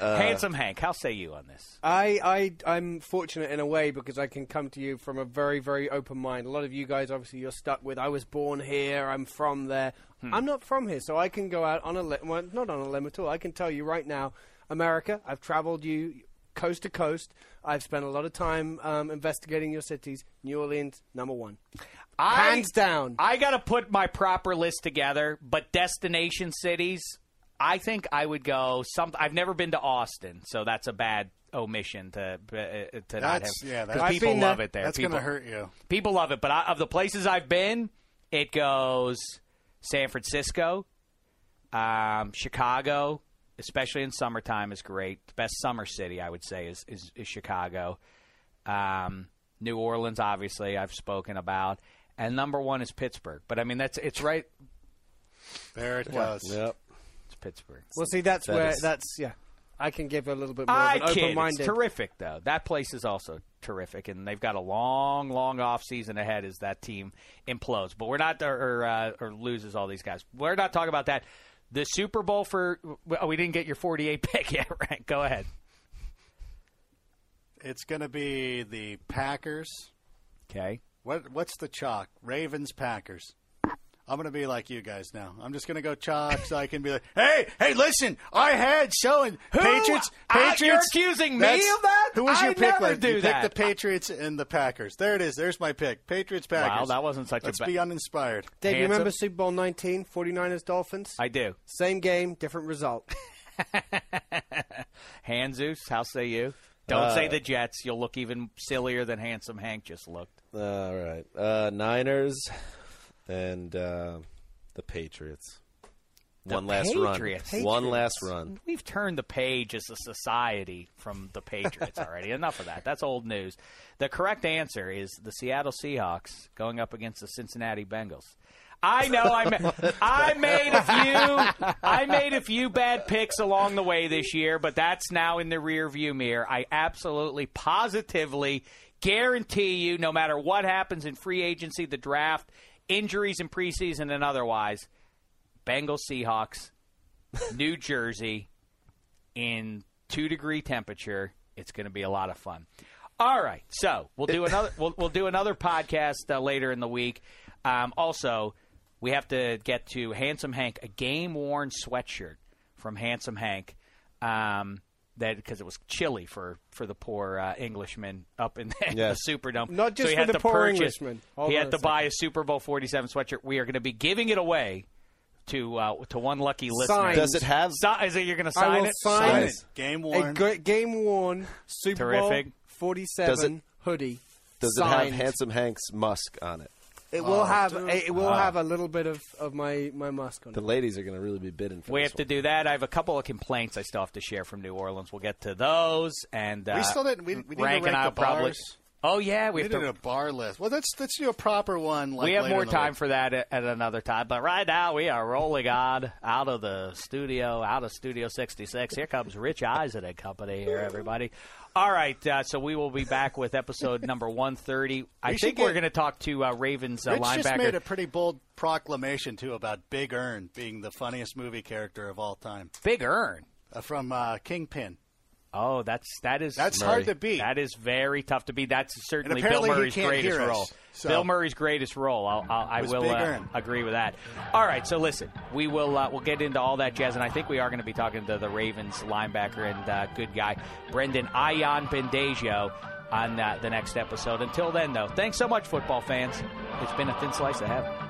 Handsome Hank, how say you on this? I, I, I'm fortunate in a way because I can come to you from a very, very open mind. A lot of you guys, obviously, you're stuck with, I was born here, I'm from there. I'm not from here, so I can go out on a limb. Well, not on a limb at all. I can tell you right now, America, I've traveled you coast to coast. I've spent a lot of time um, investigating your cities. New Orleans, number one. I- Hands down. I got to put my proper list together, but destination cities, I think I would go some I've never been to Austin, so that's a bad omission to uh, to not have That's yeah. 'cause That's, people love there. it there. That's people, gonna hurt you. People love it, but I, of the places I've been, it goes San Francisco, um, Chicago, especially in summertime, is great. The best summer city, I would say, is is, is Chicago. Um, New Orleans, obviously, I've spoken about, and number one is Pittsburgh. But I mean, that's it's right. There it goes. Yep. It's Pittsburgh. well, see, that's That where, is- that's, yeah. I can give a little bit more I of an kid. open-minded. It's terrific, though. That place is also terrific, and they've got a long, long off season ahead as that team implodes. But we're not or or, uh, or loses all these guys. We're not talking about that. The Super Bowl for oh, we didn't get your forty-eight [LAUGHS] pick yet, right? Go ahead. It's gonna be the Packers. Okay. What what's the chalk? Ravens Packers. I'm gonna be like you guys now. I'm just gonna go chalk so I can be like, hey, hey, listen, I had so and Patriots, I- Patriots. you're accusing me of that? Who was your I pick? never Like, do you that. Picked the Patriots and the Packers. There it is. There's my pick. Patriots Packers. Wow, that wasn't such Let's a be uninspired. Dave, you remember Super Bowl 19, 49ers Dolphins? I do. Same game, different result. [LAUGHS] Hanzus, how say you? Don't Uh, say the Jets. You'll look even sillier than handsome Hank just looked. All right. Uh, Niners and uh, the Patriots. The One last Patriots. run. One last run. We've turned the page as a society from the Patriots [LAUGHS] already. Enough of that. That's old news. The correct answer is the Seattle Seahawks going up against the Cincinnati Bengals. I know I ma- [LAUGHS] I made a few I made a few bad picks along the way this year, but that's now in the rear view mirror. I absolutely positively guarantee you no matter what happens in free agency, the draft, injuries in preseason and otherwise, Bengals Seahawks [LAUGHS] New Jersey in two degree temperature. It's going to be a lot of fun. All right, so we'll do another [LAUGHS] we'll, we'll do another podcast uh, later in the week. Um, also, we have to get to Handsome Hank, a game worn sweatshirt from Handsome Hank. Um, that because it was chilly for for the poor uh, Englishman up in the, Yes. the Superdome. Not just so he for had the to poor purchase- Englishman. Hold he had a to buy a Super Bowl Forty Seven sweatshirt. We are going to be giving it away to uh, to one lucky listener. Signed. Does it have? Si- is it you're going to I sign will it? sign Sign it. it. Game A worn. g- game worn Super Terrific. Bowl 47 hoodie. Does it have. Handsome Hank's musk on it? It will Oh, have dude. it will Ah. have a little bit of, of my, my musk on it. The it. ladies are going to really be bidding for We this have to do that. I have a couple of complaints I still have to share from New Orleans. We'll get to those. And uh, we still didn't. We, we need Rank to and rank I'll the probably. bars. Oh yeah, We we have to to. do a bar list. Well, let's let's do a proper one. Like we have more time week. for that at, at another time. But right now, we are rolling on out of the studio, out of Studio 66. Here comes Rich Eisen and company here, everybody. All right, uh, so we will be back with episode number 130. I We think we're going to talk to uh, Ravens uh, Rich just made a pretty bold proclamation too about Big Ern being the funniest movie character of all time Big Ern. uh, from uh, Kingpin. Oh, that's that is That's hard to beat. That is very tough to beat. That's certainly Bill Murray's greatest us, role. so- Bill Murray's greatest role. I'll, I'll, I will uh, agree with that. All right, so listen, we will uh, we'll get into all that jazz, and I think we are going to be talking to the Ravens linebacker and uh, good guy Brendan Ayanbadejo on uh, the next episode. Until then, though, thanks so much, football fans. It's been a thin slice of heaven.